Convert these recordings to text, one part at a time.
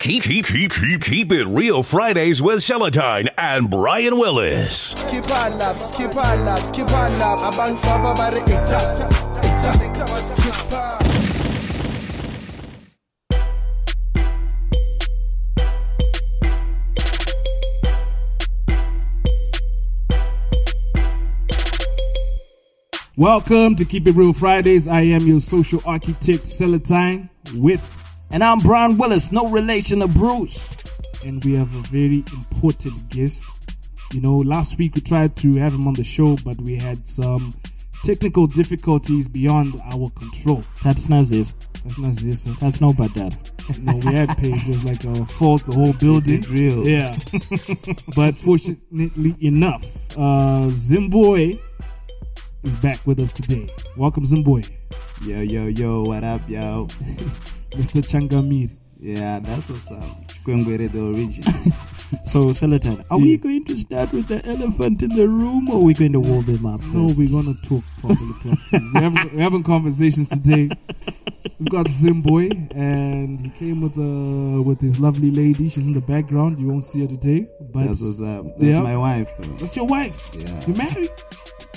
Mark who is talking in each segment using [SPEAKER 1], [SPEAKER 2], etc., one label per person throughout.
[SPEAKER 1] Keep, keep, keep, keep, keep it real Fridays with Seletine and Brian Willis.
[SPEAKER 2] Skip on lap, skip on lap, skip on lap. Abantu ababare ita, ita. Skip on.
[SPEAKER 3] Welcome to Keep It Real Fridays. I am your social architect, Seletine, with,
[SPEAKER 4] And I'm Brian Willis, no relation to Bruce.
[SPEAKER 3] and we have a very important guest. You know, last week we tried to have him on the show, but we had some technical difficulties beyond our control.
[SPEAKER 4] That's not this.
[SPEAKER 3] That's not this.
[SPEAKER 4] That's no but that.
[SPEAKER 3] No, we had paid. It was like a fault, the whole building.
[SPEAKER 4] real.
[SPEAKER 3] Yeah. but fortunately enough, uh, Zimboy is back with us today. Welcome, Zimboy.
[SPEAKER 5] Yo, yo, yo, what up, yo?
[SPEAKER 3] Mr. Changamir.
[SPEAKER 5] Yeah, that's what's up. Chikwengwere, the origin.
[SPEAKER 4] So, Seletine, are we going to start with the elephant in the room or are we going to warm him up?
[SPEAKER 3] No, we're gonna talk properly. we're, having, we're having conversations today. We've got Zimboy, and he came with uh with his lovely lady. She's in the background. You won't see her today, but
[SPEAKER 5] That's what's up. That's
[SPEAKER 3] Yeah.
[SPEAKER 5] my wife, though.
[SPEAKER 3] that's your wife.
[SPEAKER 5] Yeah.
[SPEAKER 3] You married?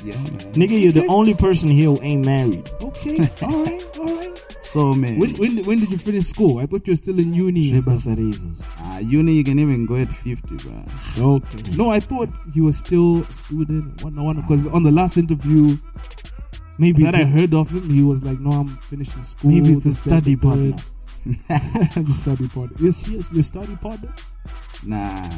[SPEAKER 5] Yeah, man.
[SPEAKER 4] Nigga, you're the only person here who ain't married.
[SPEAKER 3] Okay. all right. All right.
[SPEAKER 5] So man.
[SPEAKER 3] When, when when did you finish school? I thought you were still in uni. and stuff.
[SPEAKER 5] Ah, uni, you can even go at 50, bro.
[SPEAKER 3] Okay. No, I thought you were still student. One one because on the last interview
[SPEAKER 4] Maybe
[SPEAKER 3] that I heard of him, he was like, "No, I'm finishing school."
[SPEAKER 4] maybe it's a study
[SPEAKER 3] the third."
[SPEAKER 4] partner.
[SPEAKER 3] the study partner. Yes, yes, your study partner.
[SPEAKER 5] Nah.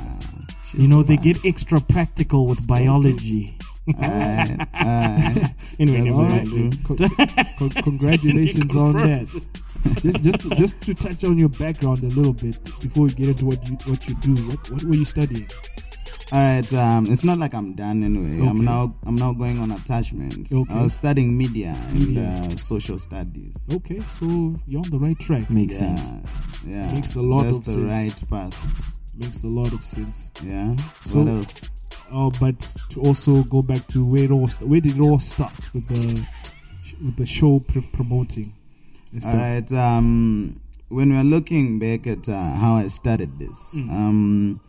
[SPEAKER 4] You know, they get extra practical with biology.
[SPEAKER 5] Alright, alright.
[SPEAKER 4] Anyway,
[SPEAKER 5] That's
[SPEAKER 4] never
[SPEAKER 5] very
[SPEAKER 4] mind.
[SPEAKER 5] true.
[SPEAKER 3] Con- con- congratulations on that. Just, just, just to touch on your background a little bit before we get into what you what you do. What, what were you studying?
[SPEAKER 5] Alright, um, it's not like I'm done anyway. Okay. I'm
[SPEAKER 3] Okay.
[SPEAKER 5] now I'm now going on attachment.
[SPEAKER 3] Okay.
[SPEAKER 5] I was studying media and
[SPEAKER 3] Media.
[SPEAKER 5] uh, social studies.
[SPEAKER 3] Okay, so you're on the right track.
[SPEAKER 4] Makes
[SPEAKER 5] yeah,
[SPEAKER 4] sense.
[SPEAKER 5] Yeah.
[SPEAKER 3] Makes a lot
[SPEAKER 5] That's
[SPEAKER 3] of
[SPEAKER 5] the
[SPEAKER 3] sense.
[SPEAKER 5] right path.
[SPEAKER 3] Makes a lot of sense.
[SPEAKER 5] Yeah.
[SPEAKER 3] So-
[SPEAKER 5] what else?
[SPEAKER 3] Oh, but to also go back to where it all st- where did it all start with the with the show pr- promoting and stuff.
[SPEAKER 5] All right. Um, when we're looking back at uh, how I started this,
[SPEAKER 3] Mm.
[SPEAKER 5] um,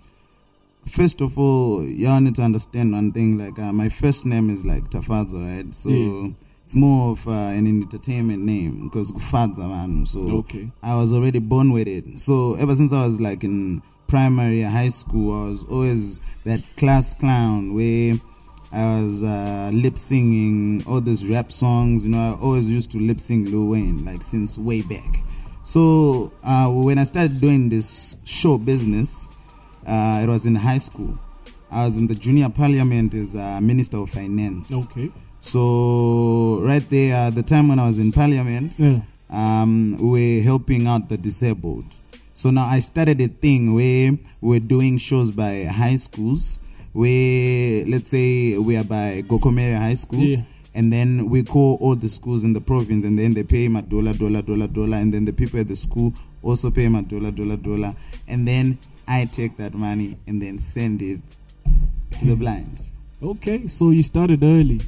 [SPEAKER 5] first of all, y'all need to understand one thing. Like, uh, my first name is like Tafadzo, right? So
[SPEAKER 3] Yeah.
[SPEAKER 5] it's more of uh, an entertainment name because Gufadza man. So
[SPEAKER 3] Okay.
[SPEAKER 5] I was already born with it. So ever since I was like in primary, high school, I was always that class clown where I was uh, lip singing all these rap songs. You know, I always used to lip sing Lil Wayne, like since way back. So uh, when I started doing this show business, uh, it was in high school. I was in the junior parliament as uh, minister of finance.
[SPEAKER 3] Okay.
[SPEAKER 5] So right there, at the time when I was in parliament,
[SPEAKER 3] Yeah.
[SPEAKER 5] um, we were helping out the disabled. So now I started a thing where we're doing shows by high schools. Where let's say we are by Gokomere High School,
[SPEAKER 3] Yeah.
[SPEAKER 5] and then we call all the schools in the province, and then they pay him a dollar, dollar, dollar, dollar, and then the people at the school also pay him a dollar, dollar, dollar, and then I take that money and then send it to the blind.
[SPEAKER 3] Okay. So you started early.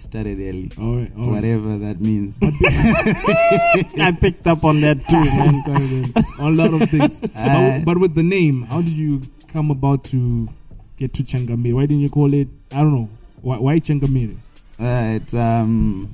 [SPEAKER 5] Started early,
[SPEAKER 3] All right. All right.
[SPEAKER 5] whatever that means.
[SPEAKER 4] I picked up on that too, man.
[SPEAKER 3] started a lot of things. but, but with the name, how did you come about to get to Changamire? Why didn't you call it? I don't know. Why, why Changamire?
[SPEAKER 5] Alright, um,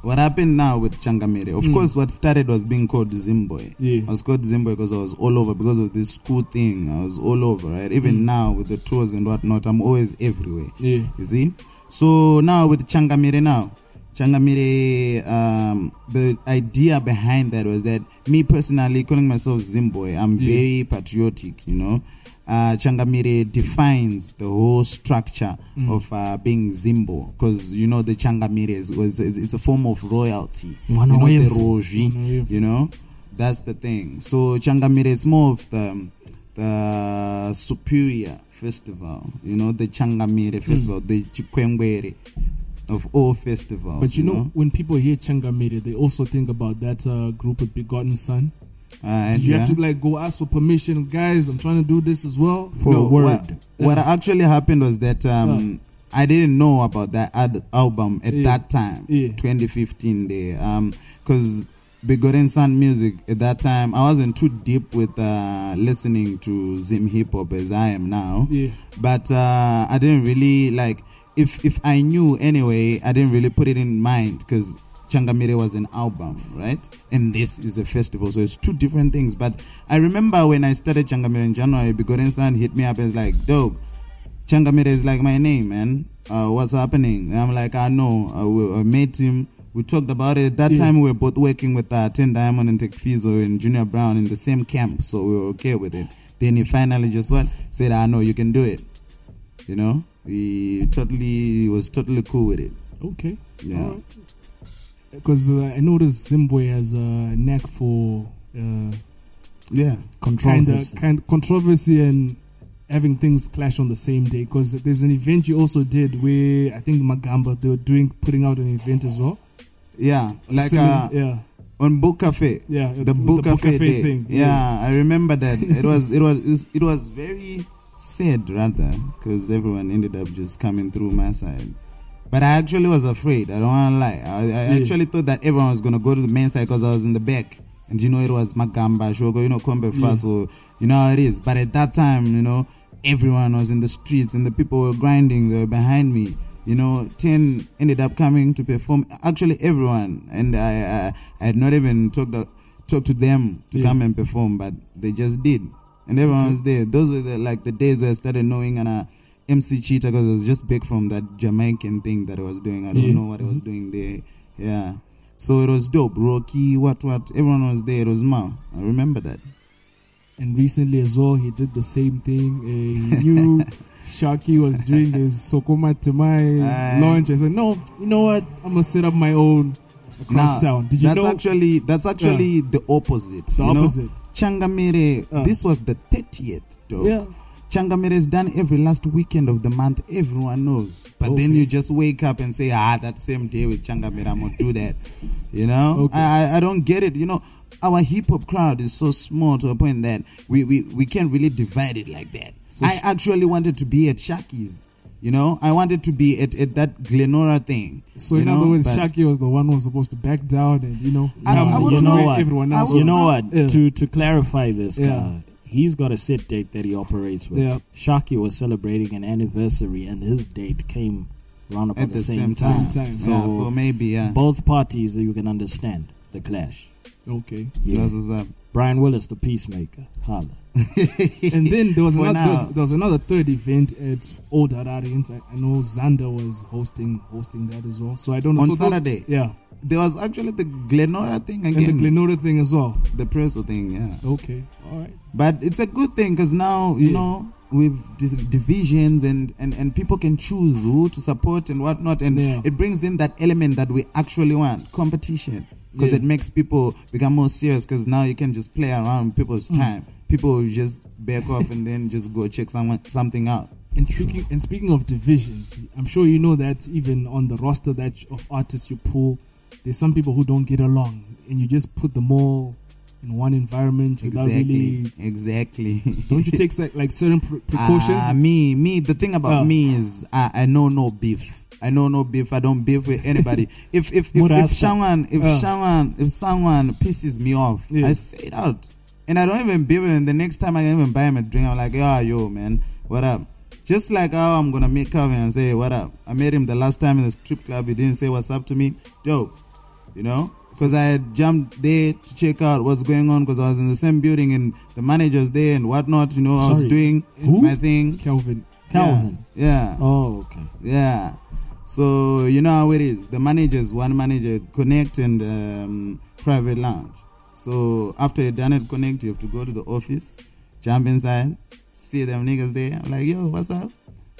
[SPEAKER 5] what happened now with Changamire? Of
[SPEAKER 3] Mm.
[SPEAKER 5] course, what started was being called Zimboy.
[SPEAKER 3] Yeah.
[SPEAKER 5] I was called Zimboy because I was all over because of this school thing. I was all over, right? Even
[SPEAKER 3] Mm.
[SPEAKER 5] now with the tours and whatnot, I'm always everywhere.
[SPEAKER 3] Yeah.
[SPEAKER 5] You see? So now with Changamire now, Changamire, um, the idea behind that was that me personally calling myself Zimboy, I'm
[SPEAKER 3] Yeah.
[SPEAKER 5] very patriotic, you know. Uh, Changamire defines the whole structure
[SPEAKER 3] Mm.
[SPEAKER 5] of uh, being Zimbo because you know the Changamire is, was it's, it's a form of royalty.
[SPEAKER 4] Mwana
[SPEAKER 5] you know, the. Roji, you know, that's the thing. So Changamire is more of the the superior festival, you know, the Changamire festival, the Chikwengwere of all festivals.
[SPEAKER 3] But you know, when people hear Changamire, they also think about that uh, group with Begotten Sun.
[SPEAKER 5] Uh,
[SPEAKER 3] Did you
[SPEAKER 5] yeah.
[SPEAKER 3] have to like go ask for permission, guys? I'm trying to do this as well.
[SPEAKER 4] For
[SPEAKER 5] No,
[SPEAKER 4] word.
[SPEAKER 5] What, what actually happened was that um, I didn't know about that ad- album at
[SPEAKER 3] Yeah.
[SPEAKER 5] that time,
[SPEAKER 3] Yeah.
[SPEAKER 5] 2015. There, um, Begotten Sun music at that time. I wasn't too deep with uh, listening to Zim hip hop as I am now.
[SPEAKER 3] Yeah.
[SPEAKER 5] But uh, I didn't really like if if I knew anyway, I didn't really put it in mind because Changamire was an album, right? And this is a festival, so it's two different things. But I remember when I started Changamire in January, Begotten Sun hit me up and was like, "Dog, Changamire is like my name, man. Uh, what's happening?" And I'm like, "I know." I, I met him. We talked about it. At that
[SPEAKER 3] Yeah.
[SPEAKER 5] time, we were both working with uh, Tehn Diamond and Tech Fizo and Junior Brown in the same camp, so we were okay with it. Then he finally just what said, "I know you can do it." You know, he totally he was totally cool with it.
[SPEAKER 3] Okay.
[SPEAKER 5] Yeah.
[SPEAKER 3] Because uh, I noticed Zimbabwe has a knack for uh,
[SPEAKER 5] Yeah,
[SPEAKER 3] kind of kind controversy and having things clash on the same day. Because there's an event you also did where I think Magamba they were doing putting out an event as well.
[SPEAKER 5] Yeah, like uh,
[SPEAKER 3] yeah,
[SPEAKER 5] on Book Cafe.
[SPEAKER 3] yeah,
[SPEAKER 5] the book cafe, day.
[SPEAKER 3] thing.
[SPEAKER 5] Yeah, I remember that. it was it was it was- it was very sad rather because everyone ended up just coming through my side. But I actually was afraid. I don't want to lie. I, I
[SPEAKER 3] Yeah.
[SPEAKER 5] actually thought that everyone was gonna go to the main side because I was in the back, and you know it was Magamba, Shogo, you know Kombe
[SPEAKER 3] Yeah.
[SPEAKER 5] so you know how it is. But at that time, you know, everyone was in the streets and the people were grinding. They were behind me. You know, ten ended up coming to perform. Actually, everyone, and I, I, I had not even talked to, talked to them to
[SPEAKER 3] Yeah.
[SPEAKER 5] come and perform, but they just did, and everyone was there. Those were the, like the days where I started knowing and uh, MC Cheetah because I was just big from that Jamaican thing that I was doing. I don't
[SPEAKER 3] Yeah.
[SPEAKER 5] know what I was doing there. Yeah, so it was dope. Rocky, what, what? Everyone was there. It was Ma. I remember that.
[SPEAKER 3] And recently as well, he did the same thing. Uh, he knew Sharky was doing his Sokoma Temai
[SPEAKER 5] Aye.
[SPEAKER 3] launch. I said, no, you know what? I'm gonna set up my own across
[SPEAKER 5] Nah,
[SPEAKER 3] town. Did you
[SPEAKER 5] that's
[SPEAKER 3] know
[SPEAKER 5] actually that's actually the opposite.
[SPEAKER 3] the
[SPEAKER 5] you know?
[SPEAKER 3] opposite?
[SPEAKER 5] Changamire,
[SPEAKER 3] Uh.
[SPEAKER 5] this was the 30th, though.
[SPEAKER 3] Yeah.
[SPEAKER 5] Changamire is done every last weekend of the month. Everyone knows. But then you just wake up and say, ah, that same day with Changamire, I'm going to do that. You know?
[SPEAKER 3] Okay.
[SPEAKER 5] I- I don't get it. You know, our hip hop crowd is so small to a point that we, we, we can't really divide it like that.
[SPEAKER 3] So
[SPEAKER 5] I actually wanted to be at Shaki's. You know, I wanted to be at, at that Glenora thing.
[SPEAKER 3] So
[SPEAKER 5] you
[SPEAKER 3] in
[SPEAKER 5] know,
[SPEAKER 3] other words,
[SPEAKER 5] but-
[SPEAKER 3] Shaki was the one who was supposed to back down and you know
[SPEAKER 5] I- I
[SPEAKER 3] and
[SPEAKER 5] wouldn't know
[SPEAKER 4] what.
[SPEAKER 3] everyone
[SPEAKER 5] I
[SPEAKER 3] else.
[SPEAKER 4] You
[SPEAKER 5] would-
[SPEAKER 4] know what?
[SPEAKER 3] Yeah.
[SPEAKER 4] To to clarify this,
[SPEAKER 3] Yeah.
[SPEAKER 4] uh, he's got a set date that he operates with.
[SPEAKER 3] Yeah.
[SPEAKER 4] Shaki was celebrating an anniversary, and his date came around about
[SPEAKER 5] at the same,
[SPEAKER 4] time.
[SPEAKER 5] time.
[SPEAKER 3] time.
[SPEAKER 4] So,
[SPEAKER 5] yeah, so maybe, yeah.
[SPEAKER 4] both parties, you can understand the clash.
[SPEAKER 3] Okay.
[SPEAKER 4] Yeah.
[SPEAKER 5] That's what's up.
[SPEAKER 4] Brian Willis, the peacemaker. Holla.
[SPEAKER 3] And then there was another there was, there was another third event at Old Hararians. I, I know Xander was hosting hosting that as well. So I don't know.
[SPEAKER 5] On
[SPEAKER 3] so those-
[SPEAKER 5] Saturday?
[SPEAKER 3] yeah.
[SPEAKER 5] There was actually the Glenora thing
[SPEAKER 3] And the Glenora thing as well.
[SPEAKER 5] the Preso thing, yeah.
[SPEAKER 3] Okay. All right.
[SPEAKER 5] But it's a good thing because now, you
[SPEAKER 3] Yeah.
[SPEAKER 5] know, with divisions and, and, and people can choose who to support and whatnot. And
[SPEAKER 3] Yeah.
[SPEAKER 5] it brings in that element that we actually want competition. Because
[SPEAKER 3] Yeah.
[SPEAKER 5] it makes people become more serious because now you can just play around people's
[SPEAKER 3] Mm.
[SPEAKER 5] time. People just back off and then just go check someone, something out.
[SPEAKER 3] And speaking and speaking of divisions, I'm sure you know that even on the roster that of artists you pull, there's some people who don't get along, and you just put them all in one environment without
[SPEAKER 5] Exactly.
[SPEAKER 3] really.
[SPEAKER 5] Exactly.
[SPEAKER 3] Don't you take like, like certain pre- precautions?
[SPEAKER 5] Ah, me, me. The thing about
[SPEAKER 3] Oh.
[SPEAKER 5] me is I, I know no beef. I know no beef. I don't beef with anybody. if if if, if someone if
[SPEAKER 3] Oh.
[SPEAKER 5] someone if someone pisses me off,
[SPEAKER 3] Yeah.
[SPEAKER 5] I say it out, and I don't even beef him. The next time I can even buy him a drink, I'm like, yeah, yo, man, what up? Just like how I'm gonna meet Calvin and say, what up? I met him the last time in the strip club. He didn't say what's up to me. Dope, you know. Because I had jumped there to check out what's going on because I was in the same building and the manager's there and whatnot. You know, I was doing
[SPEAKER 4] Who?
[SPEAKER 5] my thing.
[SPEAKER 3] Calvin.
[SPEAKER 4] Calvin.
[SPEAKER 5] Yeah.
[SPEAKER 4] Oh, okay.
[SPEAKER 5] Yeah. So you know how it is. The managers, one manager, connect and um, private lounge. So after you done it, connect, you have to go to the office, jump inside, see them niggas there. I'm like, yo, what's up?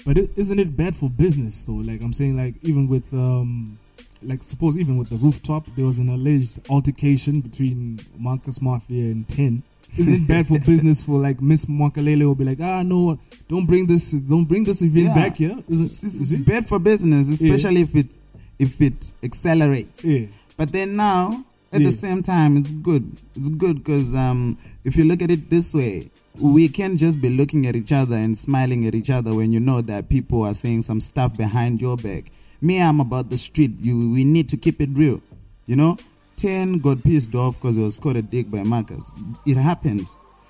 [SPEAKER 3] But is isn't it bad for business though? Like I'm saying, like even with um, like suppose even with the rooftop, there was an alleged altercation between Marcus Mafia and Tehn. Isn't it bad for business for like Miss Mwakalele will be like, ah no, don't bring this, don't bring this event
[SPEAKER 5] Yeah.
[SPEAKER 3] back here. Isn't
[SPEAKER 5] It's, it's,
[SPEAKER 3] is
[SPEAKER 5] it's bad for business, especially if it if it accelerates.
[SPEAKER 3] Yeah.
[SPEAKER 5] But then now, at
[SPEAKER 3] Yeah.
[SPEAKER 5] the same time, it's good. It's good because um, if you look at it this way, we can just be looking at each other and smiling at each other when you know that people are saying some stuff behind your back. Me, I'm about the street. You, we need to keep it real. You know, 10 got pissed off because he was caught a dick by Marcus. It happened.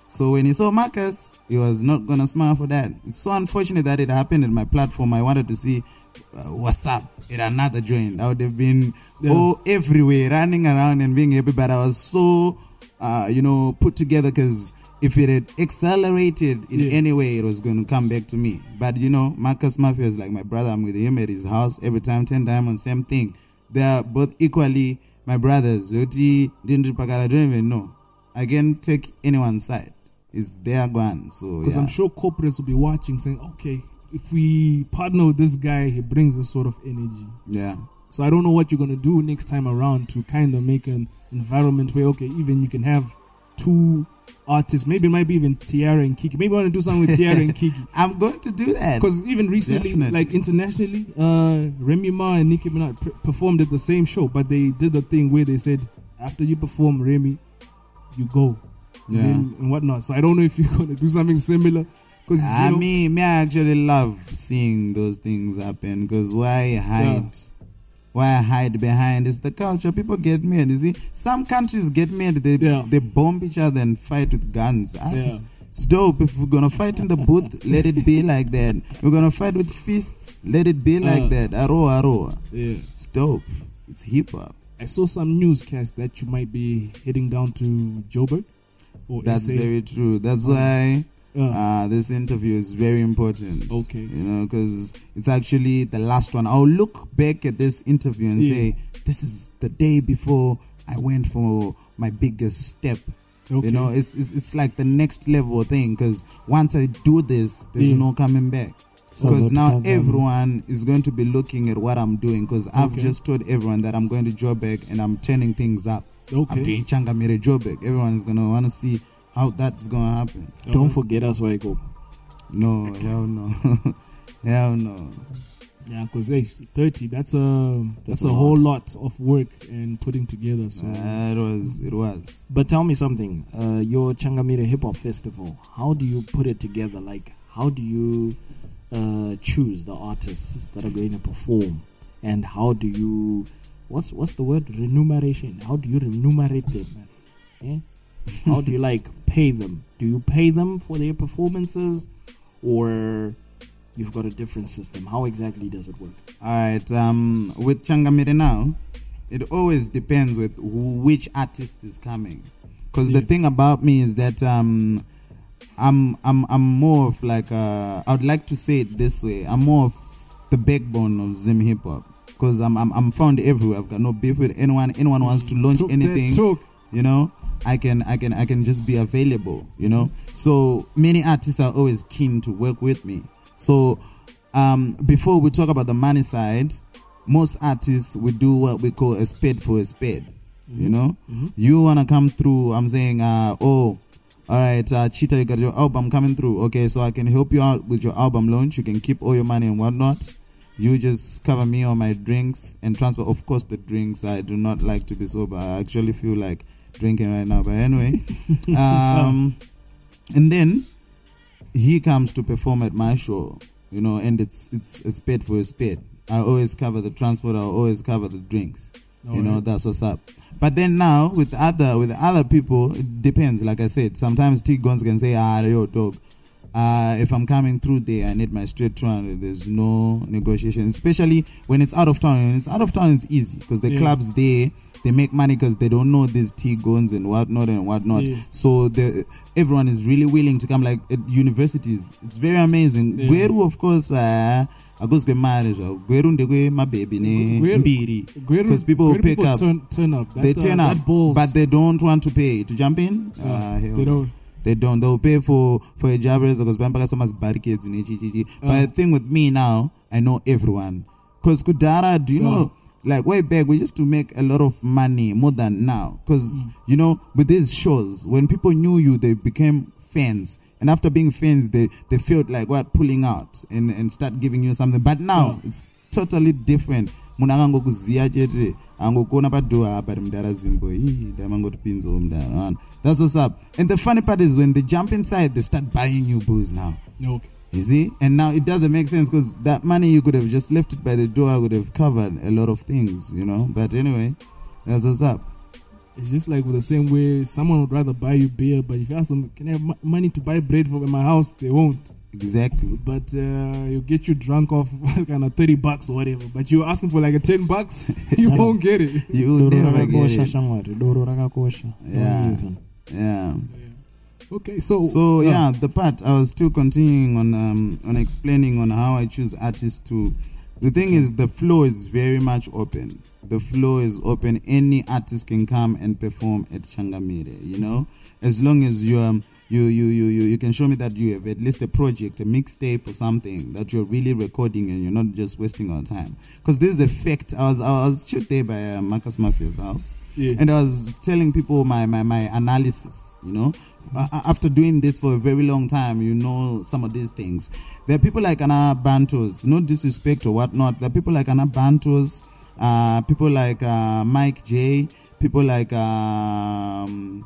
[SPEAKER 5] So when he saw Marcus, he was not gonna smile for that. It's so unfortunate that it happened in my platform. I wanted to see uh, what's up in another joint. I would have been
[SPEAKER 3] Yeah.
[SPEAKER 5] oh everywhere, running around and being happy. But I was so, uh, you know, put together because if it had accelerated in
[SPEAKER 3] Yeah.
[SPEAKER 5] any way, it was going to come back to me. But you know, Marcus Mafia is like my brother. I'm with him at his house every time, Tehn Diamonds, same thing. They are both equally my brothers. Yoti didn't I don't even know. I can't take anyone's side. It's their one. So
[SPEAKER 3] Because
[SPEAKER 5] yeah.
[SPEAKER 3] I'm sure corporates will be watching, saying, "Okay, if we partner with this guy, he brings this sort of energy."
[SPEAKER 5] yeah.
[SPEAKER 3] So I don't know what you're gonna do next time around to kind of make an environment where okay, even you can have two artists. Maybe it might be even Tiara and Kiki. Maybe I want to do something with Tiara and Kiki.
[SPEAKER 5] I'm going to do that.
[SPEAKER 3] Because even recently,
[SPEAKER 5] Definitely.
[SPEAKER 3] like internationally, uh, Remy Ma and Nicki Minaj pr- performed at the same show, but they did the thing where they said after you perform Remy, you go,
[SPEAKER 5] Yeah.
[SPEAKER 3] and, and whatnot. So I don't know if you're gonna do something similar. Because
[SPEAKER 5] I mean, me, I actually love seeing those things happen because why hide? Why I hide behind? is the culture. People get mad. You see, some countries get mad. They
[SPEAKER 3] Yeah.
[SPEAKER 5] they bomb each other and fight with guns. Us,
[SPEAKER 3] Yeah.
[SPEAKER 5] it's dope. If we're gonna fight in the booth, let it be like that. We're gonna fight with fists. Let it be like
[SPEAKER 3] Uh.
[SPEAKER 5] that. Aro aro.
[SPEAKER 3] yeah,
[SPEAKER 5] It's dope. It's hip hop.
[SPEAKER 3] I saw some newscast that you might be heading down to Joburg
[SPEAKER 5] That's
[SPEAKER 3] SA.
[SPEAKER 5] very true. That's why
[SPEAKER 3] Uh,
[SPEAKER 5] uh, this interview is very important.
[SPEAKER 3] Okay.
[SPEAKER 5] You know, because it's actually the last one. I'll look back at this interview and
[SPEAKER 3] Yeah.
[SPEAKER 5] say, this is the day before I went for my biggest step.
[SPEAKER 3] okay.
[SPEAKER 5] You know, it's, it's it's like the next level thing because once I do this, there's
[SPEAKER 3] Yeah.
[SPEAKER 5] no coming back. Because now everyone is going to be looking at what I'm doing. Because I've
[SPEAKER 3] Okay.
[SPEAKER 5] just told everyone that I'm going to Joburg and I'm turning things up.
[SPEAKER 3] Okay.
[SPEAKER 5] I'm doing Changamire Joburg. Everyone is gonna want to see how that's gonna happen.
[SPEAKER 4] Don't forget us, Waiko.
[SPEAKER 5] No, hell no, hell no.
[SPEAKER 3] Yeah, because hey, thirty. That's a that's,
[SPEAKER 4] a
[SPEAKER 3] a, whole lot of work and putting together. So
[SPEAKER 5] it was, it was.
[SPEAKER 4] But tell me something. Uh, your Changamire Hip Hop Festival. How do you put it together? Like, how do you uh, choose the artists that are going to perform, and how do you what's what's the word remuneration? How do you remunerate them? Eh? How do you like pay them? Do you pay them for their performances, or you've got a different system? How exactly does it work?
[SPEAKER 5] All right. Um, with Changamire now, it always depends with who, which artist is coming. Because the thing about me is that um, I'm I'm I'm more of like uh, I would like to say it this way. I'm more of the backbone of Zim hip hop. Because I'm, I'm I'm found everywhere. I've got no beef with anyone. Anyone wants to launch
[SPEAKER 3] Talk
[SPEAKER 5] anything. you know i can i can i can just be available you know? So many artists are always keen to work with me. So um before we talk about the money side most artists we do what we call a spade for a spade you know? You want to come through i'm saying uh oh all right uh cheetah you got your album coming through. Okay so i can help you out with your album launch. You can keep all your money and whatnot. You just cover me on my drinks and transport. Of course, the drinks. I do not like to be sober. I actually feel like drinking right now. But anyway, um, and then he comes to perform at my show. You know, and it's it's a spade for a spade. I always cover the transport. I always cover the drinks. you know,
[SPEAKER 3] Alright.
[SPEAKER 5] that's what's up. But then now with other with other people, it depends. Like I said, sometimes T Guns can say, "Ah, yo, dog." Uh, if I'm coming through there, I need my straight 200. There's no negotiation, especially when it's out of town. When it's out of town, it's easy because the
[SPEAKER 3] Yeah.
[SPEAKER 5] clubs there they make money because they don't know these T guns and whatnot and whatnot.
[SPEAKER 3] Yeah.
[SPEAKER 5] So the everyone is really willing to come. Like at universities, it's very amazing.
[SPEAKER 3] Yeah.
[SPEAKER 5] Gweru, of course, uh, akozwe mari zvavo gweru ndekwe mabhebi
[SPEAKER 3] Gweru-
[SPEAKER 5] nembiri
[SPEAKER 3] Great-
[SPEAKER 5] 'Cause people will pick up.
[SPEAKER 3] Turn, turn up. That,
[SPEAKER 5] they
[SPEAKER 3] uh,
[SPEAKER 5] turn up,
[SPEAKER 3] that balls.
[SPEAKER 5] but they don't want to pay to jump in.
[SPEAKER 3] Yeah,
[SPEAKER 5] Ah, hell
[SPEAKER 3] they don't.
[SPEAKER 5] They don't. They'll pay for for a job because Bampaka so much barricades in HGG. But
[SPEAKER 3] Uh.
[SPEAKER 5] the thing with me now, I know everyone. Because Kudara, do you know? Like way back, we used to make a lot of money more than now. Because
[SPEAKER 3] Mm.
[SPEAKER 5] you know, with these shows, when people knew you, they became fans. And after being fans, they they felt like what pulling out and and start giving you something. But now it's totally different. munhu angangokuziya chete angokuona padhoha apa ri mudara zimbo ii damangotipinzawo mudara that's what's up and the funny part is when they jump inside they start buying you booze now
[SPEAKER 3] No.
[SPEAKER 5] You see and now it doesn't make sense because that money you could have just left it by the door would have covered a lot of things you know but anyway that's what's up
[SPEAKER 3] It's just like with the same way someone would rather buy you beer, but if you ask them, "Can I have money to buy bread for my house?" They won't.
[SPEAKER 5] Exactly.
[SPEAKER 3] But uh, you get you drunk off kind of thirty bucks or whatever. But you're asking for like a ten bucks, you won't get it.
[SPEAKER 5] You will never get it.
[SPEAKER 4] shamwari doro rakakosha
[SPEAKER 5] Yeah.
[SPEAKER 4] Don't even.
[SPEAKER 5] Yeah.
[SPEAKER 3] Okay, so
[SPEAKER 5] So
[SPEAKER 3] uh,
[SPEAKER 5] yeah, the part I was still continuing on um, on explaining on how I choose artists to. The thing is, the flow is very much open. The flow is open. Any artist can come and perform at Changamire. You know, as long as you um you you you you, you can show me that you have at least a project, a mixtape or something that you're really recording and you're not just wasting our time. Because this is a fact. I was I was shoot there by uh, Marcus Mafia's house.
[SPEAKER 3] Yeah.
[SPEAKER 5] And I was telling people my, my, my analysis, you know. After doing this for a very long time, you know some of these things. There are people like Anna Bantos, no disrespect or whatnot. There are people like Anna Bantos, uh, people like uh, Mike J, people like um,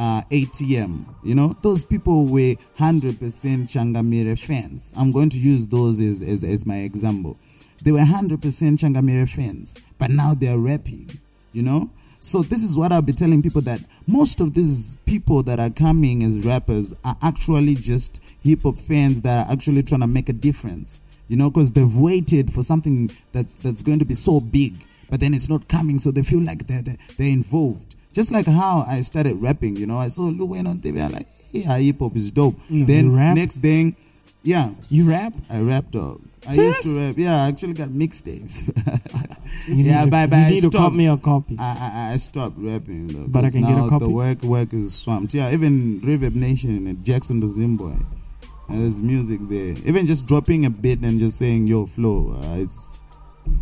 [SPEAKER 5] uh, ATM. You know, those people were 100% Changamire fans. I'm going to use those as, as, as my example. They were 100% Changamire fans, but now they're rapping, you know? So this is what I'll be telling people that most of these people that are coming as rappers are actually just hip hop fans that are actually trying to make a difference. You know, because they've waited for something that's that's going to be so big, but then it's not coming, so they feel like they're they're, they're involved. Just like how I started rapping, you know, I saw Lil Wayne on TV, I'm like, yeah, hip hop is dope.
[SPEAKER 4] Mm,
[SPEAKER 5] then
[SPEAKER 4] rap?
[SPEAKER 5] next thing, yeah,
[SPEAKER 4] You rap?
[SPEAKER 5] I rap dog. I
[SPEAKER 4] Serious?
[SPEAKER 5] used to rap. Yeah, I actually got mixtapes. Yeah, but, but
[SPEAKER 4] you
[SPEAKER 5] I
[SPEAKER 4] need to cop
[SPEAKER 5] stopped.
[SPEAKER 4] me a copy.
[SPEAKER 5] I, I, I stopped rapping. Though,
[SPEAKER 4] But I can get a copy?
[SPEAKER 5] The work work is swamped. Yeah, even Reverb Nation and Jackson the Zimboy. There's music there. Even just dropping a bit and just saying yo flow, uh, it's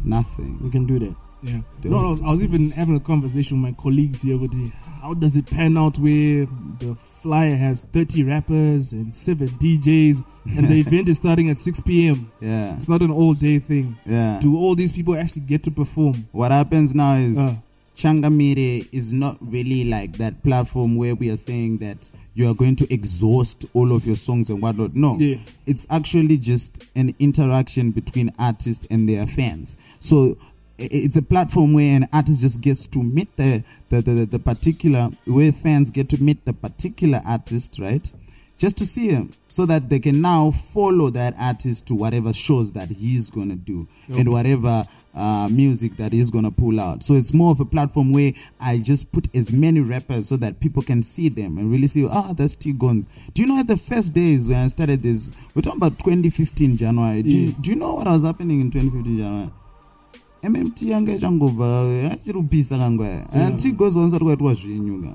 [SPEAKER 5] nothing.
[SPEAKER 4] You can do that.
[SPEAKER 3] Yeah. No, I was, I was even having a conversation with my colleagues here with the, how does it pan out where the flyer has 30 rappers and 7 DJs and the event is starting at 6 p.m.
[SPEAKER 5] Yeah,
[SPEAKER 3] It's not an all day thing.
[SPEAKER 5] yeah.
[SPEAKER 3] Do all these people actually get to perform?
[SPEAKER 5] What happens now is
[SPEAKER 3] Uh,
[SPEAKER 5] Changamire is not really like that platform where we are saying that you are going to exhaust all of your songs and whatnot. No,
[SPEAKER 3] Yeah.
[SPEAKER 5] it's actually just an interaction between artists and their fans. So it's a platform where an artist just gets to meet the the, the, the particular where fans get to meet the particular artist, right? Just to see him, so that they can now follow that artist to whatever shows that he's gonna do and whatever uh, music that he's gonna pull out. So it's more of a platform where I just put as many rappers so that people can see them and really see, ah, that's T Guns. Do you know at the first days when I started this, we're talking about 2015 January. Do,
[SPEAKER 3] Yeah.
[SPEAKER 5] do you know what was happening in 2015 January? Mmt yanga ichangobva achiri kupisa kangwa anti gozi wanisati kwaitwa zvinyu ka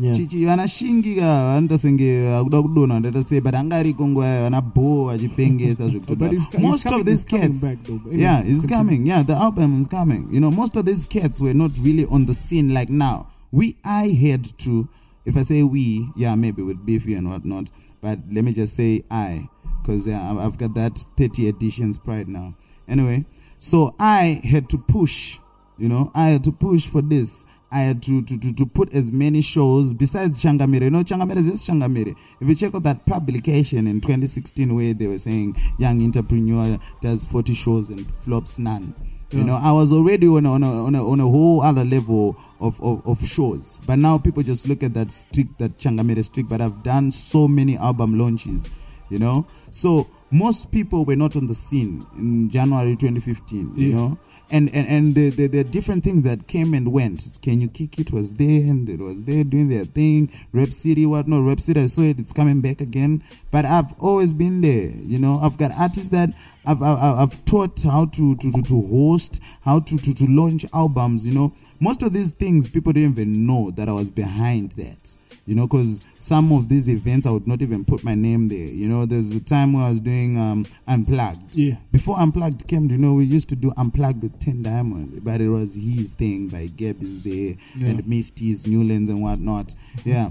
[SPEAKER 4] Yeah.
[SPEAKER 5] chichi vanashingi ka vanoita senge vakuda kudonha vandaita sei but angariko nguva yayo vana bho vachipengesa
[SPEAKER 3] but he's,
[SPEAKER 5] zvekuti most of these cats
[SPEAKER 3] though. Anyway,
[SPEAKER 5] yeah, it's coming. Yeah, the album is coming. You know, most of these cats were not really on the scene like now. We, I had to, if I say we, yeah, maybe with Beefy and whatnot, but let me just say I, because yeah, I've got that 30 editions pride now. Anyway, so I had to push, you know, I had to push for this. I had to, to, to, to put as many shows besides Changamire. You know, Changamire is just Changamire. If you check out that publication in 2016 where they were saying young entrepreneur does 40 shows and flops none. You know, I was already on a, on a, on a, on a whole other level of, of, of shows. But now people just look at that streak, that Changamire streak. But I've done so many album launches, you know. So most people were not on the scene in January 2015, you know and and, and the, the, the different things that came and went. Can you kick it was there and it was there doing their thing. Rep City, what no, Rep City, I saw it, it's coming back again. But I've always been there, you know. I've got artists that I've I've, I've taught how to, to, to, to host, how to, to, to launch albums, you know. Most of these things people didn't even know that I was behind that you know, because some of these events I would not even put my name there. You know, there's a time where I was doing um, Unplugged.
[SPEAKER 3] Yeah.
[SPEAKER 5] Before Unplugged came, you know, we used to do Unplugged with Tehn Diamond, but it was his thing by Geb is there
[SPEAKER 3] Yeah.
[SPEAKER 5] and Misty's, Newlands and whatnot. Yeah.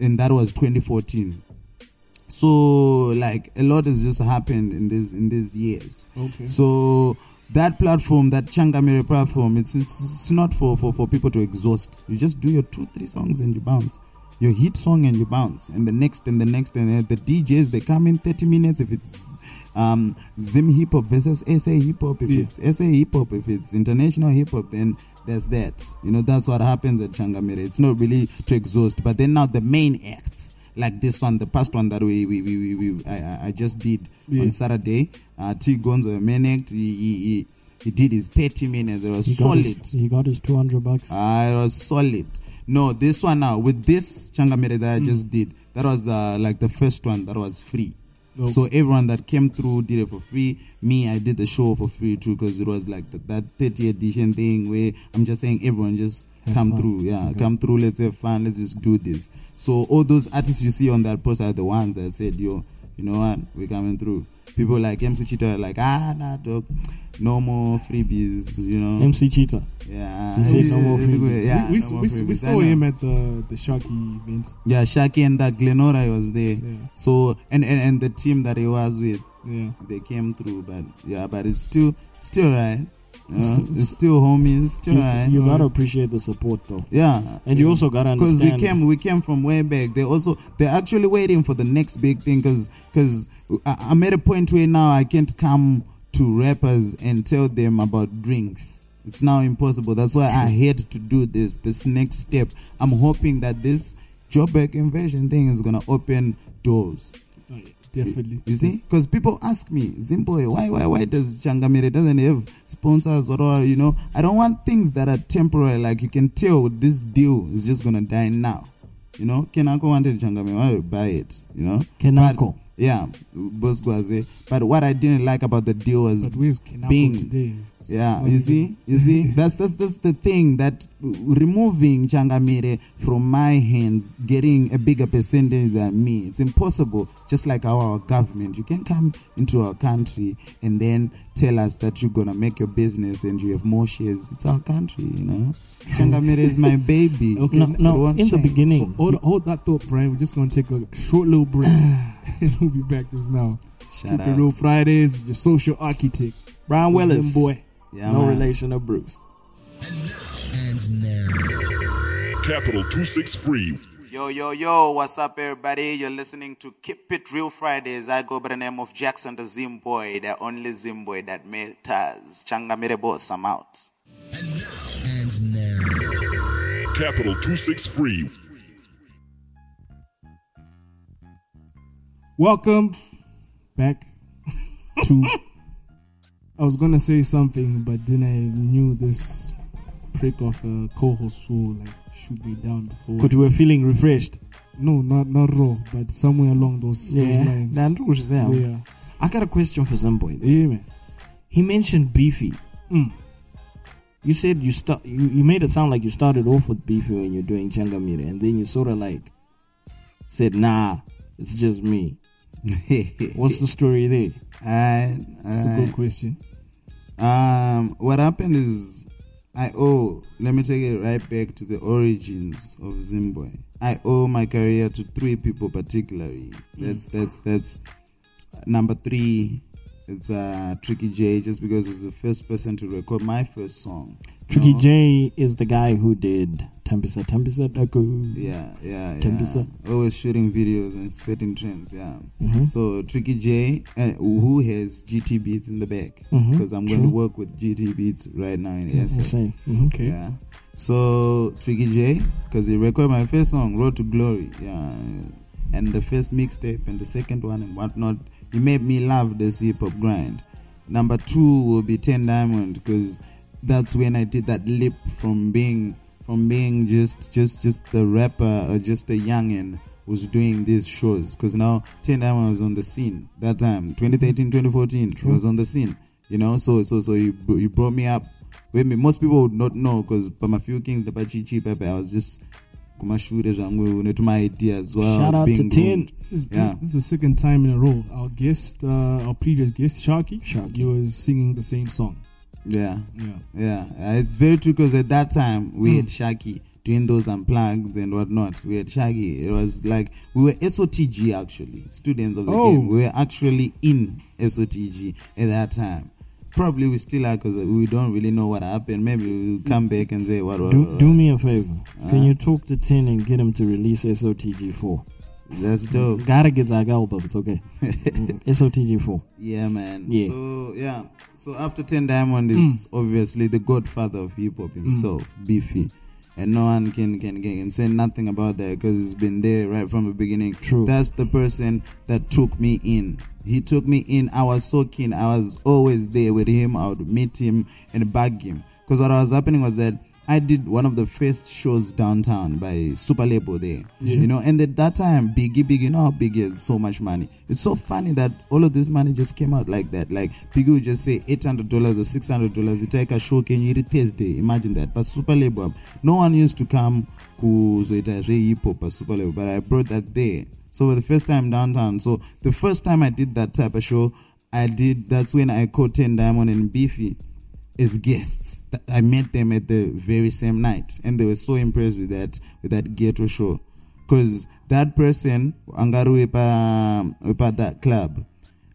[SPEAKER 5] And that was 2014. So like a lot has just happened in this in these years.
[SPEAKER 3] Okay.
[SPEAKER 5] So that platform, that Changamire platform, it's, it's it's not for, for, for people to exhaust. You just do your two, three songs and you bounce. Your hit song and you bounce. And the next and the next and uh, the DJs they come in 30 minutes if it's um Zim hip hop versus SA hip hop, if
[SPEAKER 3] Yeah.
[SPEAKER 5] it's SA hip hop, if it's international hip hop, then there's that. You know, that's what happens at Changamire. It's not really to exhaust, but then now the main acts. Like this one, the past one that we we, we, we, we I, I- just did
[SPEAKER 3] Yeah.
[SPEAKER 5] on Saturday. Uh, T Gonzo, act, he, he, he, he did his 30 minutes. It was
[SPEAKER 4] He got,
[SPEAKER 5] solid.
[SPEAKER 4] his, he got his 200 bucks.
[SPEAKER 5] Ah, it was solid. No, this one now with this Changamire that I
[SPEAKER 3] Mm.
[SPEAKER 5] just did, that was uh, like the first one that was free.
[SPEAKER 3] Oh.
[SPEAKER 5] So everyone that came through did it for free. Me, I did the show for free too because it was like the, that 30 edition thing where I'm just saying everyone just
[SPEAKER 4] Have
[SPEAKER 5] come
[SPEAKER 4] fun.
[SPEAKER 5] through. Yeah, come through. Let's have fun. Let's just do this. So all those artists you see on that post are the ones that said, "Yo, you know what? We're coming through." People like MC Cheetah are like, "Ah, nah, dog, no more freebies." You know.
[SPEAKER 4] MC Cheetah.
[SPEAKER 5] Yeah,
[SPEAKER 4] He
[SPEAKER 5] it's
[SPEAKER 4] no more freebies.
[SPEAKER 5] Yeah,
[SPEAKER 3] we, we,
[SPEAKER 5] no more
[SPEAKER 3] we, we saw him at the the Sharky event.
[SPEAKER 5] Yeah, Shaki and that Glenora was there.
[SPEAKER 3] Yeah,
[SPEAKER 5] So and, and and the team that he was with,
[SPEAKER 3] yeah.
[SPEAKER 5] they came through. But yeah, but it's still still right. You know, it's still homies. Still
[SPEAKER 4] You,
[SPEAKER 5] right.
[SPEAKER 4] you gotta
[SPEAKER 3] Uh,
[SPEAKER 4] appreciate the support though.
[SPEAKER 5] yeah,
[SPEAKER 4] And you also gotta
[SPEAKER 5] because we came we came from way back. They also they're actually waiting for the next big thing. Because because I'm at a point where now I can't come to rappers and tell them about drinks. It's now impossible. That's why I had to do this. This next step. I'm hoping that this Joburg invasion thing is gonna open doors.
[SPEAKER 3] Oh, yeah, definitely.
[SPEAKER 5] You see, because people ask me, Zimboy, why, why, why does Changamire doesn't have sponsors or, you know? I don't want things that are temporary. Like you can tell this deal is just gonna die now. You know, Kenako wanted Changamire, why would buy it? You know,
[SPEAKER 4] Kenako.
[SPEAKER 5] But, yeah, Bosgwaze. But what I didn't like about the deal was
[SPEAKER 3] But where's Kinako
[SPEAKER 5] Bing.
[SPEAKER 3] today?
[SPEAKER 5] Yeah, you see, you see, that's that's that's the thing that removing Changamire from my hands, getting a bigger percentage than me, it's impossible. Just like our government, you can come into our country and then tell us that you're gonna make your business and you have more shares. It's our country, you know. Changamire is my baby.
[SPEAKER 3] Okay.
[SPEAKER 4] No, no
[SPEAKER 5] won't
[SPEAKER 4] in the beginning.
[SPEAKER 3] Hold, hold that thought, Brian. We're just gonna take a short little break, and we'll be back just now.
[SPEAKER 5] Shout
[SPEAKER 3] Keep it
[SPEAKER 5] out.
[SPEAKER 3] real Fridays. Your social architect,
[SPEAKER 4] Brian Willis.
[SPEAKER 3] boy.
[SPEAKER 5] Yeah,
[SPEAKER 4] no
[SPEAKER 5] man.
[SPEAKER 4] relation to Bruce. And now.
[SPEAKER 6] Capital 263.
[SPEAKER 5] Yo, yo, yo, what's up, everybody? You're listening to Keep It Real Fridays. I go by the name of Jackson the Zimboy, the only Zimboy that matters. Changamire boss, I'm out.
[SPEAKER 6] Capital 263.
[SPEAKER 3] Welcome back to. I was gonna say something, but then I knew this prick of a co-host will like shoot me down before.
[SPEAKER 4] But we were feeling refreshed.
[SPEAKER 3] no, not not raw, but somewhere along those, those
[SPEAKER 4] Yeah.
[SPEAKER 3] lines.
[SPEAKER 4] Nandru is there.
[SPEAKER 3] yeah,
[SPEAKER 4] I got a question for Zimboy.
[SPEAKER 3] yeah, man.
[SPEAKER 4] He mentioned beefy.
[SPEAKER 3] Mm.
[SPEAKER 4] You said you start. You, you made it sound like you started off with beefy when you're doing Changamire, and then you sort of like said, "Nah, it's just me." What's the story there?
[SPEAKER 5] Alright,
[SPEAKER 3] It's a good question.
[SPEAKER 5] Um, what happened is, I owe. Let me take it right back to the origins of Zimbabwe. I owe my career to three people particularly. That's that's that's number three. It's uh Tricky J, just because he was the first person to record my first song.
[SPEAKER 4] Tricky
[SPEAKER 5] know?
[SPEAKER 4] J is the guy who did Tempisa Tempisa Daku.
[SPEAKER 5] Yeah, yeah, yeah.
[SPEAKER 4] Tempisa.
[SPEAKER 5] Always shooting videos and setting trends. Yeah.
[SPEAKER 4] Mhm.
[SPEAKER 5] So Tricky J, uh, who has GT Beats in the back, because I'm going
[SPEAKER 4] true.
[SPEAKER 5] to work with GT Beats right now in SA.
[SPEAKER 4] same. Mhm.
[SPEAKER 3] Okay.
[SPEAKER 5] Yeah. So Tricky J, because he recorded my first song, Road to Glory. Yeah. And the first mixtape and the second one and whatnot. He made me love this hip hop grind. Number two will be Tehn Diamond because that's when I did that leap from being from being just just just a rapper or just a youngin who's doing these shows. Because now Tehn Diamond was on the scene that time 2013 2014 he was on the scene you know? So so so you you brought me up. With me most people would not know because my few kings the Pachichi Pepe I was just kumashure zvangu netuma ideas while I
[SPEAKER 4] Shout out to
[SPEAKER 5] being
[SPEAKER 4] Tehn.
[SPEAKER 5] groomed.
[SPEAKER 3] This, this-
[SPEAKER 5] Yeah.
[SPEAKER 3] this is the second time in a row. Our guest, uh, our previous guest, Sharky,
[SPEAKER 4] Sharky.
[SPEAKER 3] he was singing the same song.
[SPEAKER 5] yeah
[SPEAKER 3] Yeah.
[SPEAKER 5] Yeah, uh, it's very true because at that time we
[SPEAKER 3] Mm.
[SPEAKER 5] had Shaggy doing those unplugged and whatnot. We had Shaggy. It was like we were SOTG actually, students of the
[SPEAKER 3] Oh.
[SPEAKER 5] game. We were actually in SOTG at that time. Probably we still are because we don't really know what happened. Maybe we'll come back and say what. what,
[SPEAKER 4] Do,
[SPEAKER 5] what-
[SPEAKER 4] do me a favor. Can
[SPEAKER 5] Uh.
[SPEAKER 4] you talk to Tehn and get him to release SOTG4?
[SPEAKER 5] That's dope.
[SPEAKER 4] Gotta get that but It's okay. SOTG4.
[SPEAKER 5] Yeah, man.
[SPEAKER 4] Yeah.
[SPEAKER 5] So yeah. So after Tehn Diamond is obviously the godfather of hip hop himself, Beefy, and no one can can can say nothing about that because he's been there right from the beginning.
[SPEAKER 4] True.
[SPEAKER 5] That's the person that took me in. He took me in. I was so keen. I was always there with him. I would meet him and bug him because what was happening was that. I did one of the first shows downtown by Super Label there. You know, and at that time, Biggie, Biggie, you know how Biggie has so much money. It's so funny that all of this money just came out like that. Like Biggie would just say eight hundred dollars or six hundred dollars. You take a show, can you Thursday? Imagine that. But Super Label, no one used to come kuzoita hip hop Super Label, but I brought that there. So for the first time downtown. So the first time I did that type of show, I did. That's when I caught Tehn Diamond and Beefy as guests. I met them at the very same night, and they were so impressed with that with that ghetto show, because that person Angaru Wepa that club.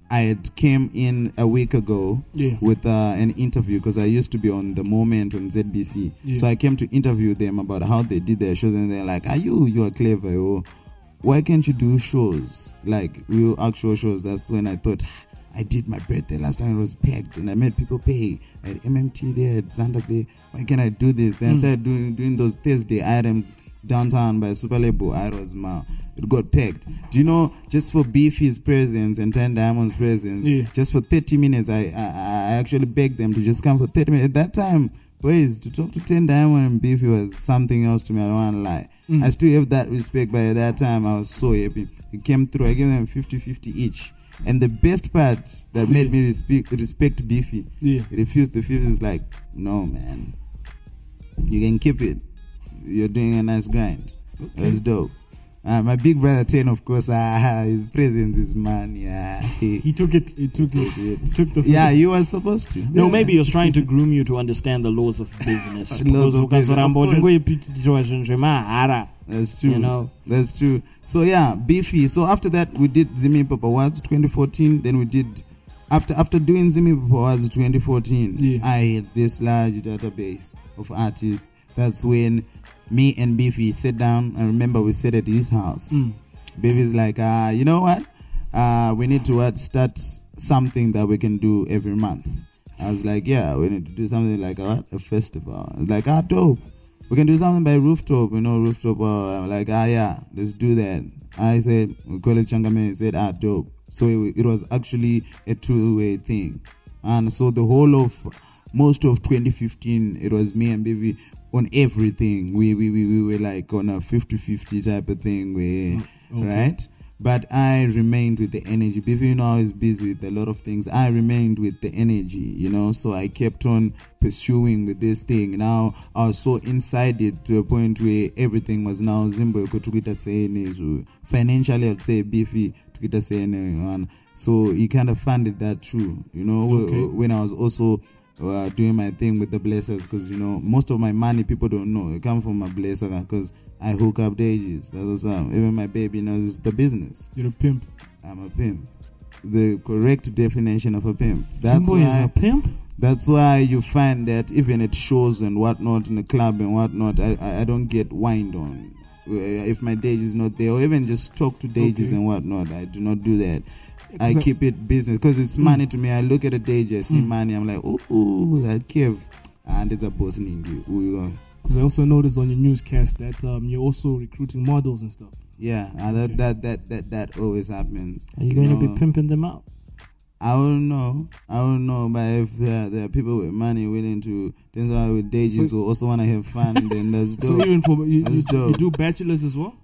[SPEAKER 5] I had came in a week ago
[SPEAKER 3] Yeah.
[SPEAKER 5] with uh, an interview because I used to be on the moment on ZBC.
[SPEAKER 3] Yeah.
[SPEAKER 5] So I came to interview them about how they did their shows, and they're like, "Are you? You are clever. Oh, why can't you do shows like real actual shows?" That's when I thought. Ah, I did my birthday last time. It was packed, and I made people pay. at MMT there, had Xander there. Why can't I do this? Then I hmm. started doing doing those Thursday items downtown by Super Label. I was ma. It got packed. Do you know? Just for Beefy's presence and Tehn Diamonds' presence,
[SPEAKER 3] Yeah.
[SPEAKER 5] just for 30 minutes, I, I I actually begged them to just come for 30 minutes. At that time, boys, to talk to Tehn Diamond and Beefy was something else to me. I don't want to lie. I still have that respect, at that time, I was so happy. It came through. I gave them 50 50 each. And the best part that made me respect, respect Beefy,
[SPEAKER 3] Yeah.
[SPEAKER 5] refused the 50 is like, no, man. You can keep it. You're doing a nice grind. That's dope. Uh, my big brother Ten, of course, ah, his presence is man. Yeah,
[SPEAKER 4] He took it.
[SPEAKER 3] He took it.
[SPEAKER 4] He took the.
[SPEAKER 5] yeah, you were supposed to.
[SPEAKER 4] No, maybe he was trying to groom you to understand the laws of business.
[SPEAKER 5] Laws of business,
[SPEAKER 4] ukazoramba
[SPEAKER 5] of course.
[SPEAKER 4] uchingoipitiwa zvinhu zvemahara.
[SPEAKER 5] That's true.
[SPEAKER 4] You know.
[SPEAKER 5] That's true. So yeah, Beefy. So after that, we did Zim Hip Hop Awards 2014. Then we did after after doing Zim Hip Hop Awards 2014.
[SPEAKER 3] Yeah.
[SPEAKER 5] I had this large database of artists. That's when me and Beefy sat down. I remember we sat at his house. Beefy's like, uh, you know what? Uh, we need to what, start something that we can do every month. I was like, yeah, we need to do something like what? a festival. I was like, ah, dope. We can do something by rooftop, you know, rooftop. Uh, I'm like, ah, yeah, let's do that. I said, we call it Changame. He said, ah, dope. So it, it was actually a two-way thing, and so the whole of most of 2015, it was me and baby on everything. We we we, we were like on a 50-50 type of thing. We oh, right. But I remained with the energy. Baby, you know, I was busy with a lot of things. I remained with the energy, you know. So I kept on pursuing with this thing. Now I was so inside it to a point where everything was now Zimbo tukita saying uh, financially I'd say beefy tukita saying uh, so he kind of funded that through, you know,
[SPEAKER 3] Okay.
[SPEAKER 5] when I was also uh, doing my thing with the blessers because you know most of my money people don't know it come from my blesser because I hook up dages. That's what's up. Even my baby knows it's the business.
[SPEAKER 3] You're a pimp.
[SPEAKER 5] I'm a pimp. The correct definition of a pimp. That's
[SPEAKER 4] Zimbo is
[SPEAKER 5] why.
[SPEAKER 4] a pimp.
[SPEAKER 5] That's why you find that even at shows and whatnot in the club and whatnot, I, I, I don't get whined on. Uh, If my Dage is not there, or even just talk to Dages
[SPEAKER 3] Okay.
[SPEAKER 5] and whatnot, I do not do that. I keep it business because it's money to me. I look at a I see money, I'm like, ooh, ooh, that Kev. And it's a boss in India. You.
[SPEAKER 3] Because I also noticed on your newscast that um, you're also recruiting models and stuff.
[SPEAKER 5] Yeah, and that, that, that, that, that always happens.
[SPEAKER 4] Are you going to be pimping them out?
[SPEAKER 5] I don't know. I don't know, but if uh, there are people with money willing to, out with Dages who also want to have fun, then let's do
[SPEAKER 3] So even for you, you, you do bachelors as well.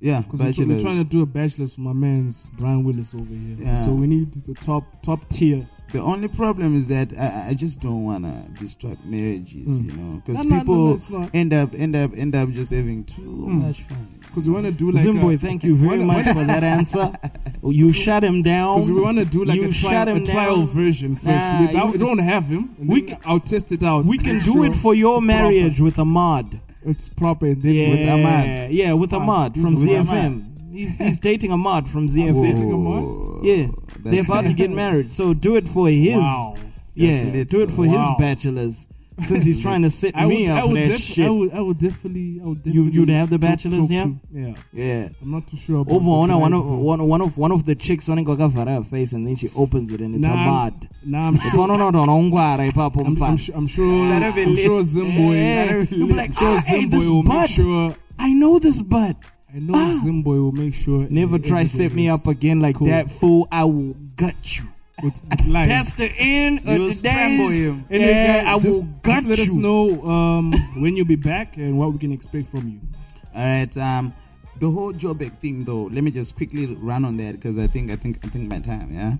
[SPEAKER 5] Yeah,
[SPEAKER 3] Because we're, trying to do a bachelor's for my man's Brian Willis over here.
[SPEAKER 5] Yeah.
[SPEAKER 3] So we need the top top tier.
[SPEAKER 5] the only problem is that I, I just don't want to distract marriages,
[SPEAKER 3] Mm.
[SPEAKER 5] you know, because
[SPEAKER 3] No, no, no,
[SPEAKER 5] people
[SPEAKER 3] no,
[SPEAKER 5] end up end up end up just having too
[SPEAKER 3] Mm.
[SPEAKER 5] much fun.
[SPEAKER 3] Because we want to do like
[SPEAKER 4] Zimboy,
[SPEAKER 3] a,
[SPEAKER 4] thank you very
[SPEAKER 3] wanna-
[SPEAKER 4] much for that answer. You shut him down.
[SPEAKER 3] Because we want to do like
[SPEAKER 4] You
[SPEAKER 3] a,
[SPEAKER 4] shut
[SPEAKER 3] trial, a
[SPEAKER 4] him
[SPEAKER 3] trial
[SPEAKER 4] down.
[SPEAKER 3] version first.
[SPEAKER 4] Nah,
[SPEAKER 3] Without,
[SPEAKER 4] you-
[SPEAKER 3] we don't have him.
[SPEAKER 4] We can-
[SPEAKER 3] I'll test it out.
[SPEAKER 4] we can
[SPEAKER 3] Make
[SPEAKER 4] do
[SPEAKER 3] sure
[SPEAKER 4] it for your
[SPEAKER 3] it's
[SPEAKER 4] marriage
[SPEAKER 3] Proper.
[SPEAKER 4] with Ahmad.
[SPEAKER 3] It's proper. And then
[SPEAKER 4] Yeah,
[SPEAKER 5] With Ahmad.
[SPEAKER 4] Yeah, with
[SPEAKER 3] Ah,
[SPEAKER 4] Ahmad from
[SPEAKER 3] with
[SPEAKER 4] ZFM. He's, he's dating Ahmad from ZFM.
[SPEAKER 3] Dating Ahmad?
[SPEAKER 5] Whoa,
[SPEAKER 4] Yeah, they're about to get married. So do it for his.
[SPEAKER 3] Wow.
[SPEAKER 4] Yeah, do it for
[SPEAKER 3] Wow.
[SPEAKER 4] his bachelors. Since he's trying to set
[SPEAKER 3] I
[SPEAKER 4] me
[SPEAKER 3] would,
[SPEAKER 4] up
[SPEAKER 3] I
[SPEAKER 4] for
[SPEAKER 3] would,
[SPEAKER 4] that
[SPEAKER 3] def-
[SPEAKER 4] shit.
[SPEAKER 3] I would, I would definitely, I would definitely.
[SPEAKER 4] you'd have the
[SPEAKER 3] talk-
[SPEAKER 4] bachelors,
[SPEAKER 3] talk
[SPEAKER 4] yeah?
[SPEAKER 3] to- yeah.
[SPEAKER 4] yeah.
[SPEAKER 3] I'm not too sure.
[SPEAKER 4] Over
[SPEAKER 3] the
[SPEAKER 4] one, one
[SPEAKER 3] brides,
[SPEAKER 4] of one, one of one of the chicks wanting to cover her face and then she opens it and it's
[SPEAKER 3] Nah,
[SPEAKER 4] a
[SPEAKER 3] I'm-
[SPEAKER 4] mud.
[SPEAKER 3] Nah, I'm sure.
[SPEAKER 4] Ukaona ndo anaungwara ipapo
[SPEAKER 3] I'm, I'm,
[SPEAKER 4] mfana.
[SPEAKER 3] su- I'm sure. I'm
[SPEAKER 4] believe-
[SPEAKER 3] sure Zimboy.
[SPEAKER 4] Yeah.
[SPEAKER 3] I'm
[SPEAKER 4] You'll be like,
[SPEAKER 3] sure
[SPEAKER 4] "Ah, hey,
[SPEAKER 3] Zimboy
[SPEAKER 4] this
[SPEAKER 3] will make
[SPEAKER 4] butt."
[SPEAKER 3] sure.
[SPEAKER 4] I know this butt.
[SPEAKER 3] I know Zimboy will make sure.
[SPEAKER 4] Never try
[SPEAKER 3] everything
[SPEAKER 4] set me
[SPEAKER 3] is
[SPEAKER 4] up again like
[SPEAKER 3] cool.
[SPEAKER 4] that, fool. I will gut you.
[SPEAKER 3] With, with lies.
[SPEAKER 4] That's the end of
[SPEAKER 5] You'll
[SPEAKER 4] the
[SPEAKER 5] scramble
[SPEAKER 4] days.
[SPEAKER 5] him.
[SPEAKER 3] Anyway,
[SPEAKER 4] yeah,
[SPEAKER 3] guys,
[SPEAKER 4] I
[SPEAKER 3] just,
[SPEAKER 4] will gut
[SPEAKER 3] just let
[SPEAKER 4] you.
[SPEAKER 3] us know um, when you'll be back and what we can expect from you.
[SPEAKER 5] All right. Um, the whole Joburg thing, though. Let me just quickly run on that because I think I think I think my time. Yeah.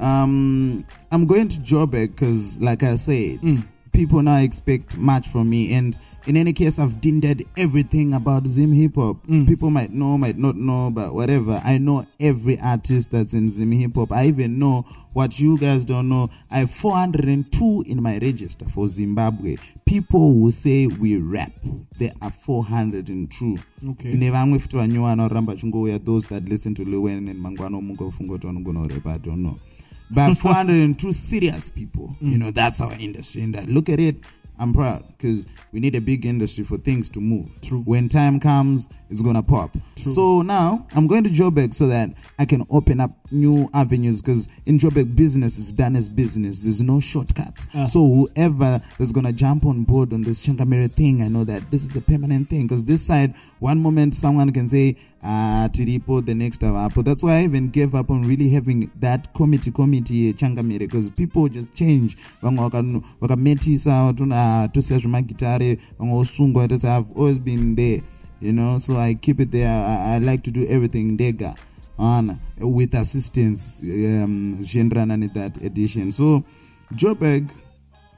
[SPEAKER 5] Um, I'm going to Joburg because, like I said, people now expect much from me, and in any case, I've dinted everything about Zim hip hop. Mm. People might know, might not know, but whatever. I know every artist that's in Zim hip hop. I even know what you guys don't know. I have 402 in my register for Zimbabwe. People who say we rap, there are 402.
[SPEAKER 3] Okay.
[SPEAKER 5] ne vamwe futi vanyowa vanoramba chingouya those that listen to lewen and mangwana mungofunga kuti vanogona kurepa i don't know but 402 serious people. You know that's our industry. And I look at it. I'm proud because we need a big industry for things to move.
[SPEAKER 3] True.
[SPEAKER 5] when time comes it's gonna pop. True. so now i'm going to Joburg so that i can open up new avenues because in Joburg business is done as business. There's no shortcuts.
[SPEAKER 3] Ah.
[SPEAKER 5] so whoever that's gonna jump on board on this Changamire thing i know that this is a permanent thing because this side one moment someone can say ah tiripo the next avapo that's why i even gave up on really having that committee committee changamere because people just change. Vamwe vakametisa tosiya zvemagitare vamwe vosungwa tose i've always been there you know? So i keep it there. I, I like to do everything dega on with assistance um zvichienderana that edition. So joburg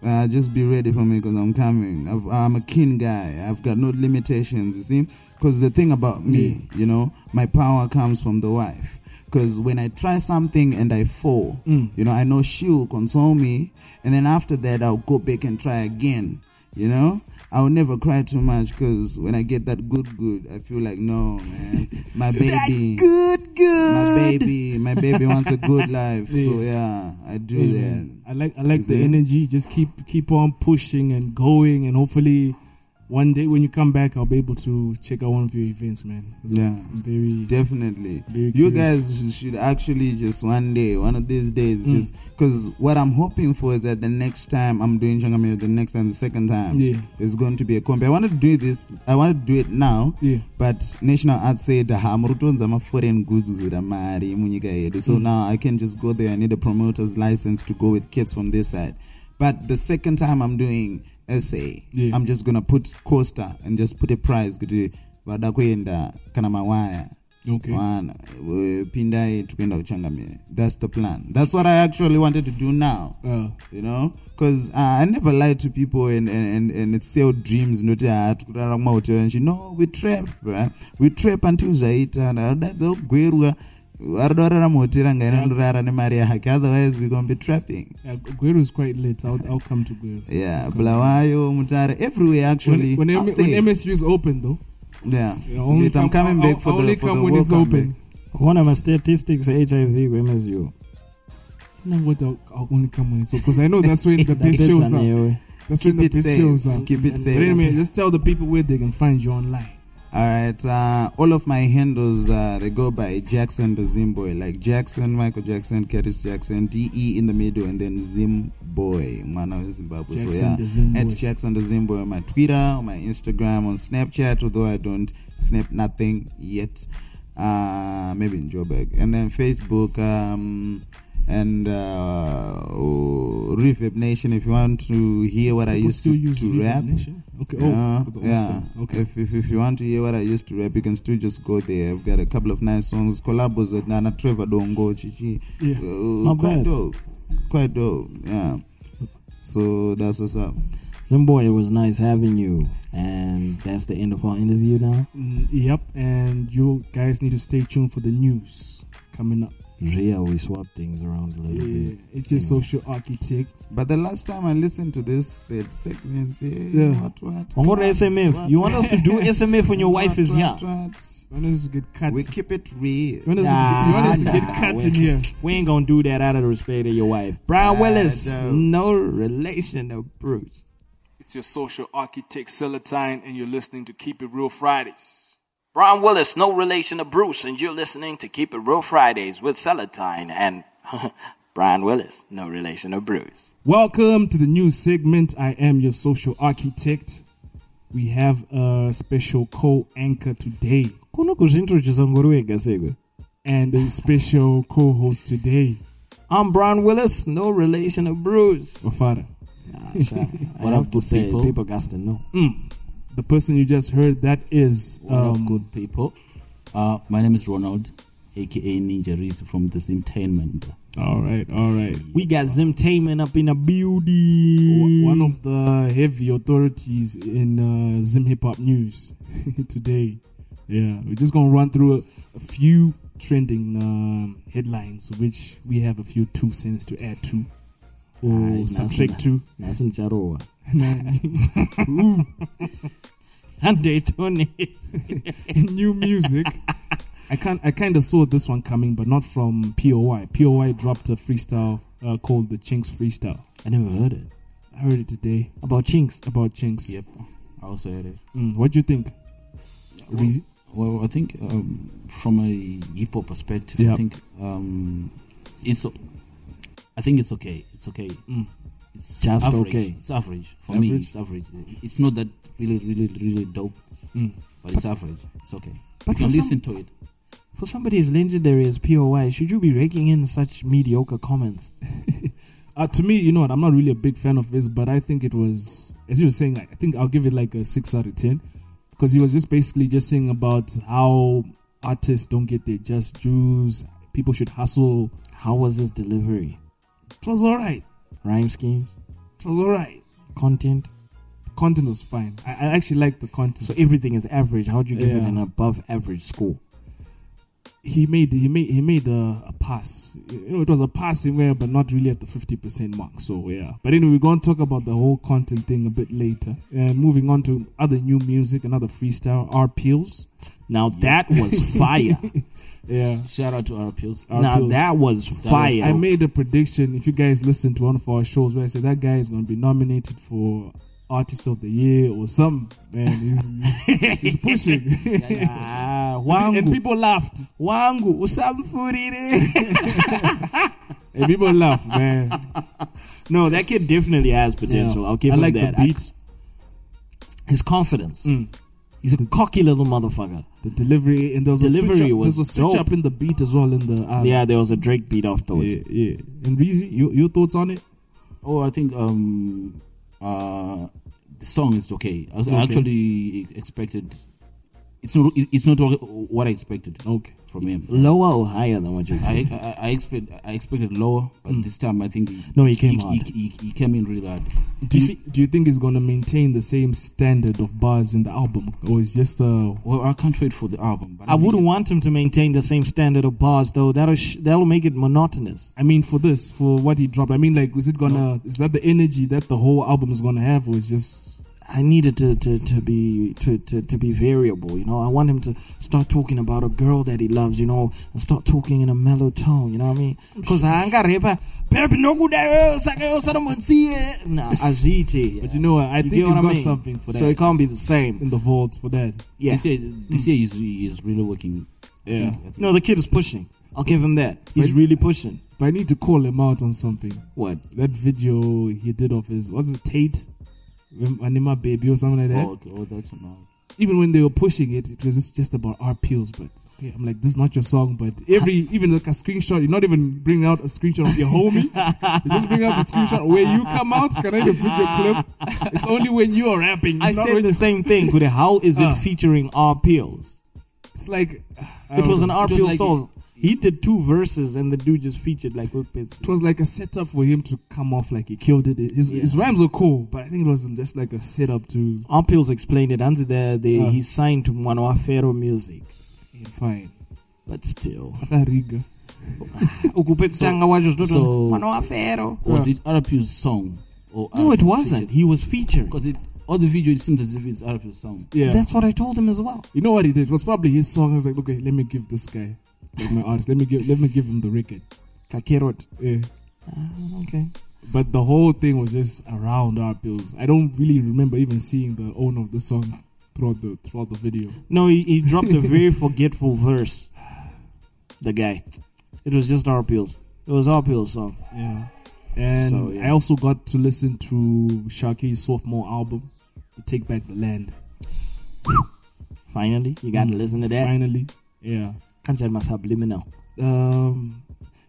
[SPEAKER 5] uh, just be ready for me because I'm coming. I've, I'm a keen guy. I've got no limitations, you see. Because the thing about me, you know, my power comes from the wife. Because when I try something and I fall, you know, I know she will console me. And then after that, I'll go back and try again, you know. I'll never cry too much because when I get that good, good, I feel like, no, man, my baby.
[SPEAKER 4] Good, good, My
[SPEAKER 5] baby, my baby wants a good life. So yeah, I do
[SPEAKER 3] Hey,
[SPEAKER 5] that.
[SPEAKER 3] man, I like I like the
[SPEAKER 5] See?
[SPEAKER 3] energy. Just keep keep on pushing and going, and hopefully, one day when you come back, I'll be able to check out one of your events, man.
[SPEAKER 5] Yeah.
[SPEAKER 3] I'm very
[SPEAKER 5] Definitely.
[SPEAKER 3] Very
[SPEAKER 5] you guys should actually just one day, one of these days,
[SPEAKER 3] Mm.
[SPEAKER 5] just because what I'm hoping for is that the next time I'm doing Changamire, the next and the second time,
[SPEAKER 3] Yeah.
[SPEAKER 5] there's going to be a comp. I want to do this, I want to do it now,
[SPEAKER 3] yeah.
[SPEAKER 5] but National Arts said, "Ha, muri kutonza ma foreign goods mari munyika yedu." So
[SPEAKER 3] Mm.
[SPEAKER 5] now I can just go there. I need a promoter's license to go with kids from this side. But the second time I'm doing essay,
[SPEAKER 3] Yeah.
[SPEAKER 5] I'm just gonna put Costa and just put a prize kuti vada kuenda kana mawaya.
[SPEAKER 3] Okay.
[SPEAKER 5] wana pindai tukuenda kuchangamire that's the plan. That's what i actually wanted to do now.
[SPEAKER 3] Uh,
[SPEAKER 5] you know? Because uh, i never lied to people and and and, and it's sell dreams noti ah tikurara kumahotera and she no we trap bruh. we trap until zvaita dadza kugwerwa arida kurara muhotera ngainondorara nemari yake otherwise we gonna be trapping
[SPEAKER 3] yeah, Gweru is quite late I'll I'll come to Gweru.
[SPEAKER 5] yeah bulawayo mutare everywhere actually
[SPEAKER 3] when when, M- when MSU is open though,
[SPEAKER 5] yeah
[SPEAKER 3] Yeah,
[SPEAKER 5] It's
[SPEAKER 3] only
[SPEAKER 5] lit. i'm coming
[SPEAKER 3] I'll-
[SPEAKER 5] back for
[SPEAKER 3] I'll
[SPEAKER 5] the
[SPEAKER 3] only
[SPEAKER 5] for
[SPEAKER 3] come
[SPEAKER 5] the
[SPEAKER 3] when it's open.
[SPEAKER 5] back.
[SPEAKER 4] One of my statistics HIV When MSU.
[SPEAKER 3] You know what? I'll, I'll only come when it's open because I know that's when the best shows are. That's
[SPEAKER 5] Keep
[SPEAKER 3] when the best
[SPEAKER 5] safe.
[SPEAKER 3] shows are.
[SPEAKER 5] Keep it
[SPEAKER 3] But
[SPEAKER 5] safe.
[SPEAKER 3] anyway, just tell the people where they can find you online.
[SPEAKER 5] All right. Uh, all of my handles uh, they go by Jackson the Zimboy, like Jackson, Michael Jackson, Curtis Jackson, D E in the middle, and then Zimboy, Mwana of Zimbabwe.
[SPEAKER 3] Jackson
[SPEAKER 5] so yeah,
[SPEAKER 3] Zimboy.
[SPEAKER 5] at Jackson the Zimboy on my Twitter, on my Instagram, on Snapchat. Although I don't snap nothing yet. Uh, maybe in Joburg, and then Facebook. Um, and uh, oh, Refib Nation. If you want to hear what I
[SPEAKER 3] People
[SPEAKER 5] used to,
[SPEAKER 3] use
[SPEAKER 5] to rap,
[SPEAKER 3] Nation? Okay. Oh, for the
[SPEAKER 5] yeah.
[SPEAKER 3] Okay.
[SPEAKER 5] If, if if you want to hear what I used to rap, you can still just go there. I've got a couple of nice songs, collabos with Nana Trevor Dongo, Chichi.
[SPEAKER 3] Yeah.
[SPEAKER 5] Uh,
[SPEAKER 4] Not
[SPEAKER 5] quite
[SPEAKER 4] bad.
[SPEAKER 5] dope. Quite dope. Yeah. So that's what's up.
[SPEAKER 4] Zimboy, it was nice having you. And that's the end of our interview now.
[SPEAKER 3] Mm, yep. And you guys need to stay tuned for the news coming up.
[SPEAKER 4] Ria, we swap things around a little
[SPEAKER 3] Yeah,
[SPEAKER 4] bit.
[SPEAKER 3] it's your
[SPEAKER 4] Yeah.
[SPEAKER 3] social architect.
[SPEAKER 5] But the last time I listened to this, that segments, yeah,
[SPEAKER 3] Yeah.
[SPEAKER 5] what what?
[SPEAKER 4] One more
[SPEAKER 5] class,
[SPEAKER 4] SMF.
[SPEAKER 5] what,
[SPEAKER 4] You want us to do SMF when your wife
[SPEAKER 5] what,
[SPEAKER 4] is
[SPEAKER 5] what,
[SPEAKER 4] here?
[SPEAKER 5] what?
[SPEAKER 3] You want us to get cut?
[SPEAKER 5] We keep it real.
[SPEAKER 3] you want us,
[SPEAKER 4] Nah,
[SPEAKER 3] to, you want us to get
[SPEAKER 4] nah,
[SPEAKER 3] cut
[SPEAKER 4] we-
[SPEAKER 3] in here?
[SPEAKER 4] We ain't gonna do that out of the respect of your wife. Brian Willis, no relation to Bruce.
[SPEAKER 3] It's your social architect Seletine, and you're listening to Keep It Real Fridays.
[SPEAKER 7] Brian Willis, no relation to Bruce, and you're listening to Keep It Real Fridays with Seletine and Brian Willis, no relation to Bruce.
[SPEAKER 3] Welcome to the new segment. I am your social architect. We have a special co-anchor today
[SPEAKER 4] kuno kuzvintrodusa ngori wega seko
[SPEAKER 3] and a special co-host today.
[SPEAKER 4] i'm brian willis no relation of bruce
[SPEAKER 3] Mafara.
[SPEAKER 4] Ah, sure. what
[SPEAKER 8] up,
[SPEAKER 4] to say
[SPEAKER 8] people?
[SPEAKER 4] people got to know
[SPEAKER 3] The person you just heard, that is
[SPEAKER 8] What up,
[SPEAKER 3] um,
[SPEAKER 8] good people? Uh, my name is Ronald, aka Ninja Reezy from Zimtainment.
[SPEAKER 3] All right, all right.
[SPEAKER 4] we got zimtainment up in a building
[SPEAKER 3] One of the heavy authorities in uh, Zim Hip Hop News today. Yeah, we're just gonna run through a, a few trending um, headlines, which we have a few two cents to add to or subtract
[SPEAKER 4] nothing.
[SPEAKER 3] to.
[SPEAKER 4] nasi ndicharowa handetone
[SPEAKER 3] New music. I can I kind of saw this one coming, but not from POI. POI dropped a freestyle uh, called the Chinks Freestyle.
[SPEAKER 4] i never heard it
[SPEAKER 3] I heard it today
[SPEAKER 4] about chinks
[SPEAKER 3] about Chinks.
[SPEAKER 8] Yep, I also heard it.
[SPEAKER 3] Mm, what do you think? Reezy?
[SPEAKER 8] Well, I think um, from a hip hop perspective,
[SPEAKER 3] Yeah.
[SPEAKER 8] I think um, it's. I think it's okay. It's okay.
[SPEAKER 3] Mm.
[SPEAKER 8] It's
[SPEAKER 4] Just
[SPEAKER 8] average.
[SPEAKER 4] okay.
[SPEAKER 8] It's average for
[SPEAKER 3] It's
[SPEAKER 8] me.
[SPEAKER 3] average?
[SPEAKER 8] It's average. It's not that really, really, really dope,
[SPEAKER 3] Mm.
[SPEAKER 8] but it's average. It's okay.
[SPEAKER 4] But
[SPEAKER 8] you can
[SPEAKER 4] some-
[SPEAKER 8] listen to it.
[SPEAKER 4] for somebody as legendary as poi should you be raking in such mediocre comments
[SPEAKER 3] Uh, to me, you know what? I'm not really a big fan of this, but I think it was, as you were saying, I think I'll give it like a six out of ten because he was just basically just saying about how artists don't get their just dues. People should hustle.
[SPEAKER 4] how was his delivery
[SPEAKER 3] It was all right.
[SPEAKER 4] Rhyme schemes
[SPEAKER 3] It was all right.
[SPEAKER 4] content
[SPEAKER 3] content was fine. I, I actually liked the content.
[SPEAKER 4] so everything is average how would you give it an above average score
[SPEAKER 3] he made he made he made a, a pass. You know, it was a passing way, but not really at the fifty percent mark. So yeah. But anyway, we're going to talk about the whole content thing a bit later. And moving on to other new music, another freestyle, R Peels.
[SPEAKER 4] now that was fire
[SPEAKER 3] Yeah.
[SPEAKER 8] Shout out to our appeals.
[SPEAKER 3] R.
[SPEAKER 4] now that was fire
[SPEAKER 3] I made a prediction. If you guys listen to one of our shows, where I said that guy is going to be nominated for Artist of the Year or some man, he's he's pushing,
[SPEAKER 4] Ah,
[SPEAKER 3] and
[SPEAKER 4] wangu
[SPEAKER 3] people laughed.
[SPEAKER 4] wangu usamfurire
[SPEAKER 3] And people laughed, man.
[SPEAKER 4] no that kid definitely has potential
[SPEAKER 3] Yeah.
[SPEAKER 4] i'll give
[SPEAKER 3] I
[SPEAKER 4] him
[SPEAKER 3] like
[SPEAKER 4] that
[SPEAKER 3] the beat,
[SPEAKER 4] his confidence
[SPEAKER 3] Mm.
[SPEAKER 4] He's a cocky little motherfucker
[SPEAKER 3] the delivery, and there was
[SPEAKER 4] Delivery
[SPEAKER 3] a switch up,
[SPEAKER 4] was
[SPEAKER 3] there was a switch
[SPEAKER 4] dope.
[SPEAKER 3] up in the beat as well in the album.
[SPEAKER 4] yeah there was a drake beat afterwards
[SPEAKER 3] yeah, yeah. And Reezy, your your thoughts on it?
[SPEAKER 8] Oh, I think um, uh, the song is okay. I, was, I
[SPEAKER 3] Okay.
[SPEAKER 8] actually expected. It's not. It's not what what I expected
[SPEAKER 3] Okay.
[SPEAKER 8] from him.
[SPEAKER 4] lower or higher than what you
[SPEAKER 8] I,
[SPEAKER 4] expected?
[SPEAKER 8] I, I expect I expected lower, but this time I think he,
[SPEAKER 4] No, he came
[SPEAKER 8] he,
[SPEAKER 4] hard.
[SPEAKER 8] he, he, he came in really hard.
[SPEAKER 3] Do you, do you think he's going to maintain the same standard of bars in the album, or is just uh
[SPEAKER 8] Well, I can't wait for the album. But
[SPEAKER 4] I wouldn't want him to maintain the same standard of bars, though. That'll sh- that'll make it monotonous.
[SPEAKER 3] I mean, for this, for what he dropped, I mean, like, is it gonna? Is that the energy that the whole album is gonna have, or is just?
[SPEAKER 4] I needed to, to, to be to, to, to be variable. You know, I want him to start talking about a girl that he loves. You know, and start talking in a mellow tone. You know what I mean? Because I ain't got rapper. Baby, no good. Nah, aziti.
[SPEAKER 3] But you know what? I
[SPEAKER 4] You
[SPEAKER 3] think he's
[SPEAKER 4] what I
[SPEAKER 3] got
[SPEAKER 4] mean?
[SPEAKER 3] something for that
[SPEAKER 4] So it can't be the same.
[SPEAKER 3] in the vault for that.
[SPEAKER 4] Yeah.
[SPEAKER 8] This year, this mm. year is is really working.
[SPEAKER 3] Yeah.
[SPEAKER 8] think- think-
[SPEAKER 4] No, the kid is pushing. I'll give him that. He's really pushing.
[SPEAKER 3] But I need to call him out on something.
[SPEAKER 4] What?
[SPEAKER 3] That video he did of his was it Tate, Anima Baby or something like that.
[SPEAKER 8] Oh, okay. oh, that's not.
[SPEAKER 3] Even when they were pushing it, it was just, about our pills. But okay, I'm like, this is not your song. But every even like a screenshot, you're not even bringing out a screenshot of your homie. you just bring out the screenshot where you come out. Can I even your clip? It's only when you are rapping.
[SPEAKER 4] I
[SPEAKER 3] not
[SPEAKER 4] said the same thing. Kude. How is it
[SPEAKER 3] Ah.
[SPEAKER 4] featuring our Pills?
[SPEAKER 3] It's like
[SPEAKER 4] It was
[SPEAKER 3] know.
[SPEAKER 4] an R
[SPEAKER 8] It
[SPEAKER 4] Pill
[SPEAKER 8] like-
[SPEAKER 4] song. He did two verses and the dude just featured like Pits.
[SPEAKER 3] It was like a setup for him to come off like he killed it. His, his rhymes were cool, but I think it wasn't just like a setup to
[SPEAKER 4] R explained it. And the, the,
[SPEAKER 3] Ah.
[SPEAKER 4] he signed to Manoafero Music.
[SPEAKER 3] yeah, fine.
[SPEAKER 4] But still.
[SPEAKER 3] Akariga.
[SPEAKER 4] Ukupekutanga wacho
[SPEAKER 8] so-
[SPEAKER 4] zvoto Manoafero.
[SPEAKER 8] Was it RPU's song? Or
[SPEAKER 4] No, it wasn't. He was featured.
[SPEAKER 8] Because it all the video it seems as if it's RPU's song.
[SPEAKER 3] Yeah.
[SPEAKER 4] That's what I told him as well.
[SPEAKER 3] you know what he did? It was probably his song. I was like, okay, let me give this guy, like my artist, let me give let me give him the record.
[SPEAKER 4] Kakerot.
[SPEAKER 3] Yeah.
[SPEAKER 4] Ah, okay.
[SPEAKER 3] but the whole thing was just around our bills. I don't really remember even seeing the owner of the song throughout the throughout the video.
[SPEAKER 4] No, he, he dropped a very forgetful verse. The guy. It was just our pills. It was our pills song.
[SPEAKER 3] Yeah. And
[SPEAKER 4] So, yeah.
[SPEAKER 3] I also got to listen to Sharky's sophomore album, The Take Back the Land.
[SPEAKER 4] Finally, you got to listen to that.
[SPEAKER 3] Finally. Yeah.
[SPEAKER 4] Kanchal subliminal.
[SPEAKER 3] Um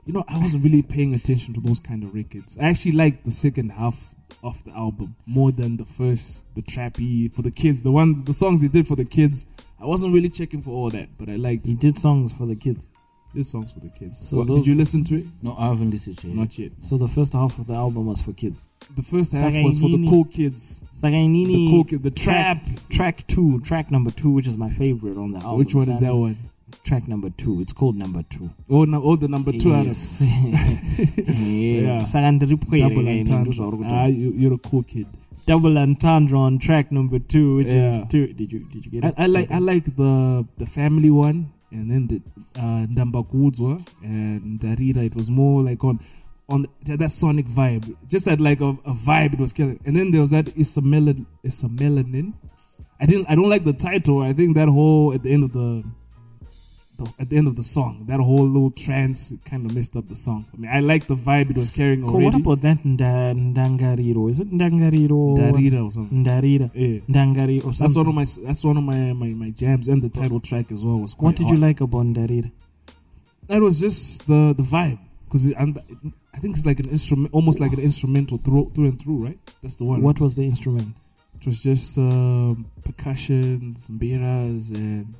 [SPEAKER 3] you know, I wasn't really paying attention to those kind of records. I actually liked the second half of the album more than the first, the trappy for the kids, the one the songs he did for the kids. I wasn't really checking for all that, but I liked
[SPEAKER 4] He did songs for the kids.
[SPEAKER 3] did songs for the kids.
[SPEAKER 4] So
[SPEAKER 3] What,
[SPEAKER 4] those-
[SPEAKER 3] did you listen to it?
[SPEAKER 8] No, I haven't listened to it.
[SPEAKER 3] Not yet.
[SPEAKER 4] So the first half of the album was for kids.
[SPEAKER 3] The first half was for the cool kids. The cool kid, the trap.
[SPEAKER 4] Track two, track number two, which is my favorite on the album.
[SPEAKER 3] Which one is that one?
[SPEAKER 4] Track number two. It's called number two.
[SPEAKER 3] Oh, no, oh, the number two
[SPEAKER 4] Yes. yeah.
[SPEAKER 3] Yeah. Double
[SPEAKER 4] kaini,
[SPEAKER 3] entendre. Ah, you, you're a cool kid.
[SPEAKER 4] double entendre on track number two, which
[SPEAKER 3] Yeah.
[SPEAKER 4] is two. Did you did you get it?
[SPEAKER 3] I like I like the the family one, and then the uh, Ndambakudzwa and Darira. It was more like on on that, that sonic vibe, just had like a, a vibe. It was killing. And then there was that Melanin. Issa Melanin. I didn't. I don't like the title. I think that whole at the end of the. The at the end of the song, that whole little trance kind of messed up the song for me. I like the vibe it was carrying already.
[SPEAKER 4] what about that nda, Ndangariro? Is it Ndangariro?
[SPEAKER 3] Darira or something?
[SPEAKER 4] Ndarira.
[SPEAKER 3] Yeah.
[SPEAKER 4] Ndangari or something.
[SPEAKER 3] That's one of my that's one of my, my, my jams and the title track as well was quite
[SPEAKER 4] what did you like about Ndarira?
[SPEAKER 3] That was just the the vibe because I think it's like an instrument, almost like an instrumental through through and through, right? That's the one.
[SPEAKER 4] What was the instrument?
[SPEAKER 3] It was just um, percussions, biras, and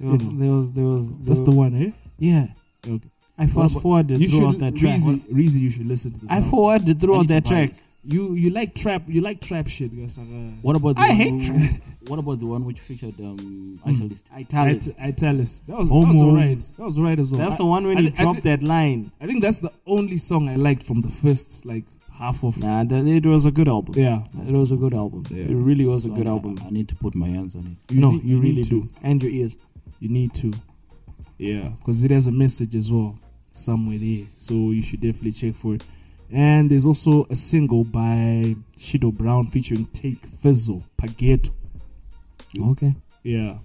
[SPEAKER 4] There was,
[SPEAKER 3] You know.
[SPEAKER 4] there was, there was.
[SPEAKER 3] the one, eh?
[SPEAKER 4] Yeah.
[SPEAKER 3] Okay.
[SPEAKER 4] I fast
[SPEAKER 3] about-
[SPEAKER 4] forwarded
[SPEAKER 3] You
[SPEAKER 4] throughout
[SPEAKER 3] should,
[SPEAKER 4] that track.
[SPEAKER 3] Reezy, Reezy, you should listen to this.
[SPEAKER 4] I
[SPEAKER 3] album.
[SPEAKER 4] forwarded
[SPEAKER 8] I
[SPEAKER 4] throughout
[SPEAKER 8] need
[SPEAKER 4] that track.
[SPEAKER 8] it.
[SPEAKER 3] You you like trap? You like trap shit? Guys, uh,
[SPEAKER 8] What about the
[SPEAKER 4] I
[SPEAKER 8] one
[SPEAKER 4] hate trap.
[SPEAKER 8] What about the one which featured um,
[SPEAKER 3] Hmm.
[SPEAKER 8] Italist?
[SPEAKER 4] Italis.
[SPEAKER 3] It- Italis. That was, that was alright. That was alright as well.
[SPEAKER 4] That's
[SPEAKER 3] I-
[SPEAKER 4] the one when
[SPEAKER 3] I-
[SPEAKER 4] he
[SPEAKER 3] I
[SPEAKER 4] dropped
[SPEAKER 3] thi-
[SPEAKER 4] that line.
[SPEAKER 3] I think that's the only song I liked from the first like half of.
[SPEAKER 4] Nah, that, it was a good album.
[SPEAKER 3] Yeah.
[SPEAKER 4] It was a good album.
[SPEAKER 3] Yeah.
[SPEAKER 4] It really was a good
[SPEAKER 8] I-
[SPEAKER 4] album.
[SPEAKER 8] I need to put my hands on it.
[SPEAKER 3] You
[SPEAKER 4] no,
[SPEAKER 3] need-
[SPEAKER 4] you,
[SPEAKER 3] you
[SPEAKER 4] really
[SPEAKER 3] to.
[SPEAKER 4] do. And your ears.
[SPEAKER 3] You need to. Yeah, because it has a message as well somewhere there. So you should definitely check for it. And there's also a single by Shido Brown featuring Take Fizzle, Pageto.
[SPEAKER 4] Okay.
[SPEAKER 3] Yeah.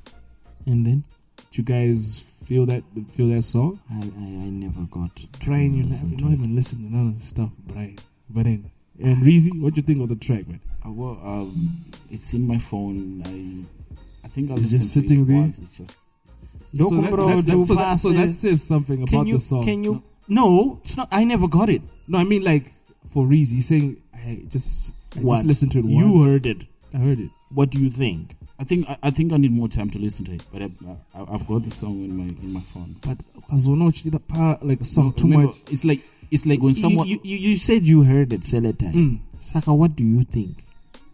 [SPEAKER 4] And then?
[SPEAKER 3] Did you guys feel that feel that song?
[SPEAKER 4] I, I, I never got
[SPEAKER 3] Trying you
[SPEAKER 4] listen
[SPEAKER 3] you
[SPEAKER 4] to
[SPEAKER 3] don't
[SPEAKER 4] it.
[SPEAKER 3] even listen to none of the stuff, Brian. But then and Reezy, what do you think of the track, man?
[SPEAKER 8] Uh, well, um, it's in my phone. I, I think I
[SPEAKER 3] It's just sitting
[SPEAKER 8] it
[SPEAKER 3] there?
[SPEAKER 8] It's just. It's, it's,
[SPEAKER 3] so, that,
[SPEAKER 4] bro,
[SPEAKER 3] that's-
[SPEAKER 4] do
[SPEAKER 3] so, that, so that says something
[SPEAKER 4] Can
[SPEAKER 3] about
[SPEAKER 4] you,
[SPEAKER 3] the song.
[SPEAKER 4] can you, no, it's not, I never got it.
[SPEAKER 3] No, I mean like for Reezy, he's saying I just I
[SPEAKER 4] What?
[SPEAKER 3] just listened to it
[SPEAKER 4] You heard it.
[SPEAKER 3] I heard it.
[SPEAKER 4] What do you think?
[SPEAKER 8] I think I, I think I need more time to listen to it, but I, I, I've got the song in my in my phone.
[SPEAKER 3] But because we're not the part like a song too
[SPEAKER 8] Remember,
[SPEAKER 3] much.
[SPEAKER 8] It's like it's like when someone.
[SPEAKER 4] you, you, you said you heard it, Seletai.
[SPEAKER 3] Mm.
[SPEAKER 4] Saka, what do you think?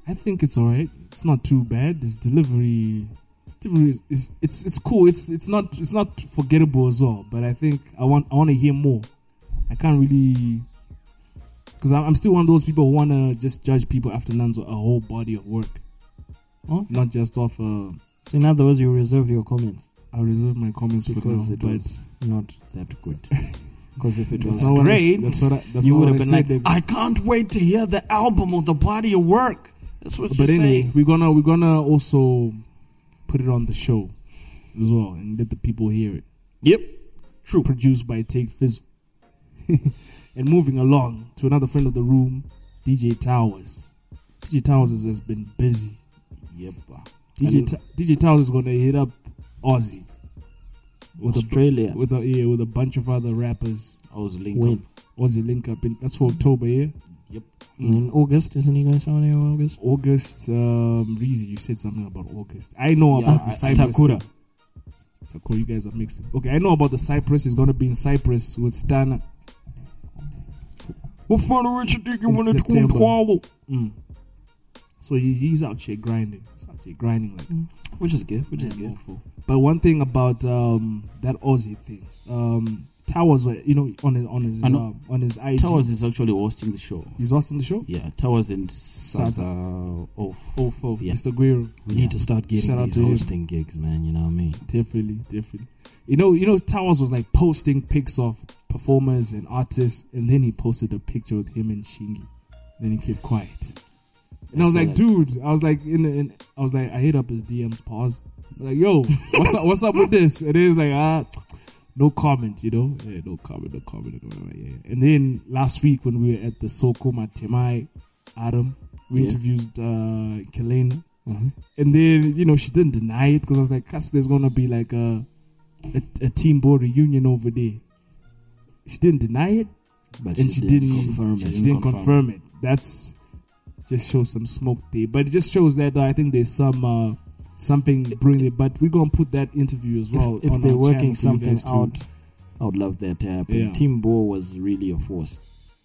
[SPEAKER 3] I think it's alright. It's not too bad. Its delivery, is, is it's it's cool. It's it's not it's not forgettable as well. But I think I want I want to hear more. I can't really because I'm, I'm still one of those people who want to just judge people after Nan's a whole body of work, not just off. Uh,
[SPEAKER 4] So in other words, you reserve your comments
[SPEAKER 3] I'll reserve my comments
[SPEAKER 4] because
[SPEAKER 3] for now.
[SPEAKER 4] it
[SPEAKER 3] But
[SPEAKER 4] was not that good. Because if it was
[SPEAKER 3] not what I s-
[SPEAKER 4] great,
[SPEAKER 3] that's what I, that's
[SPEAKER 4] you would have been like, I can't wait to hear the album or the body of work. That's what
[SPEAKER 3] but anyway,
[SPEAKER 4] saying.
[SPEAKER 3] we're gonna we're gonna also put it on the show as well and let the people hear it.
[SPEAKER 4] Yep.
[SPEAKER 3] True. Produced by Take Fizz. and moving along to another friend of the room, DJ Towers. DJ Towers has, been busy.
[SPEAKER 8] Yep.
[SPEAKER 3] DJ, Ta- DJ Towers is gonna hit up Aussie with
[SPEAKER 4] Australia.
[SPEAKER 3] a with a yeah, with a bunch of other rappers.
[SPEAKER 8] I was linked
[SPEAKER 4] When?
[SPEAKER 8] up.
[SPEAKER 3] Aussie link up in that's for October, yeah.
[SPEAKER 8] Yep.
[SPEAKER 4] In August, isn't he going somewhere in August?
[SPEAKER 3] August, um, Reezy, you said something about August. I know
[SPEAKER 8] Yeah,
[SPEAKER 3] about the
[SPEAKER 8] I-
[SPEAKER 3] Cyprus.
[SPEAKER 4] Takura.
[SPEAKER 3] Takura, you guys are mixing. Okay, I know about the Cyprus. He's gonna be in Cyprus with Stana.
[SPEAKER 4] What fun of Richard Deacon
[SPEAKER 3] In
[SPEAKER 4] when it's. Twelve?
[SPEAKER 3] Mm. So he, he's out here grinding. He's out here grinding like
[SPEAKER 4] Which is good. Which is good.
[SPEAKER 3] awful. But one thing about um, that Aussie thing, um, Towers, were, you know, on his on his uh, on his IG.
[SPEAKER 8] Towers is actually hosting the show.
[SPEAKER 3] He's hosting the show.
[SPEAKER 8] Yeah, Towers and
[SPEAKER 3] Salsa.
[SPEAKER 8] Salsa off.
[SPEAKER 3] Oh,
[SPEAKER 8] Yeah.
[SPEAKER 3] Mr. Guerrero.
[SPEAKER 4] We need to start getting
[SPEAKER 3] Shout out
[SPEAKER 4] these
[SPEAKER 3] to him.
[SPEAKER 4] hosting gigs, man. You know what I mean?
[SPEAKER 3] Definitely, definitely. You know, you know, Towers was like posting pics of performers and artists, and then he posted a picture with him and Shingi. Then he kept quiet. And I,
[SPEAKER 8] I
[SPEAKER 3] was like,
[SPEAKER 8] that.
[SPEAKER 3] dude, I was like, in, the, in I was like, I hit up his DMs, pause. I was like, yo, what's up? What's up with this? And he's like, ah, no comment, you know, yeah, no comment, no comment, no comment. Yeah. And then last week when we were at the Soko Matemai, Adam, we
[SPEAKER 8] Yeah.
[SPEAKER 3] interviewed uh, Kelena. And then, you know, she didn't deny it because I was like, Cuz there's going to be like a, a, a Team Bo reunion over there. She didn't deny it,
[SPEAKER 4] But
[SPEAKER 3] and she, didn't
[SPEAKER 4] confirm
[SPEAKER 3] She
[SPEAKER 4] it.
[SPEAKER 3] She didn't confirm it. That's just shows some smoke there. But it just shows that uh, I think there's some uh, something brilliant. But we're going to put that interview as well.
[SPEAKER 4] if, if
[SPEAKER 3] on
[SPEAKER 4] they're working something out, I would love that to happen.
[SPEAKER 3] Yeah.
[SPEAKER 4] Team Bo was really a force.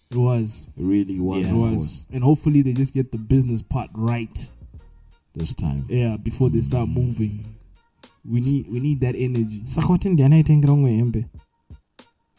[SPEAKER 3] It was.
[SPEAKER 4] It really was
[SPEAKER 3] it was.
[SPEAKER 4] force
[SPEAKER 3] And hopefully they just get the business part right.
[SPEAKER 4] this time.
[SPEAKER 3] Yeah, before they start moving. We need we need that energy.
[SPEAKER 4] Sakwati ndiani aitengera umwe hembe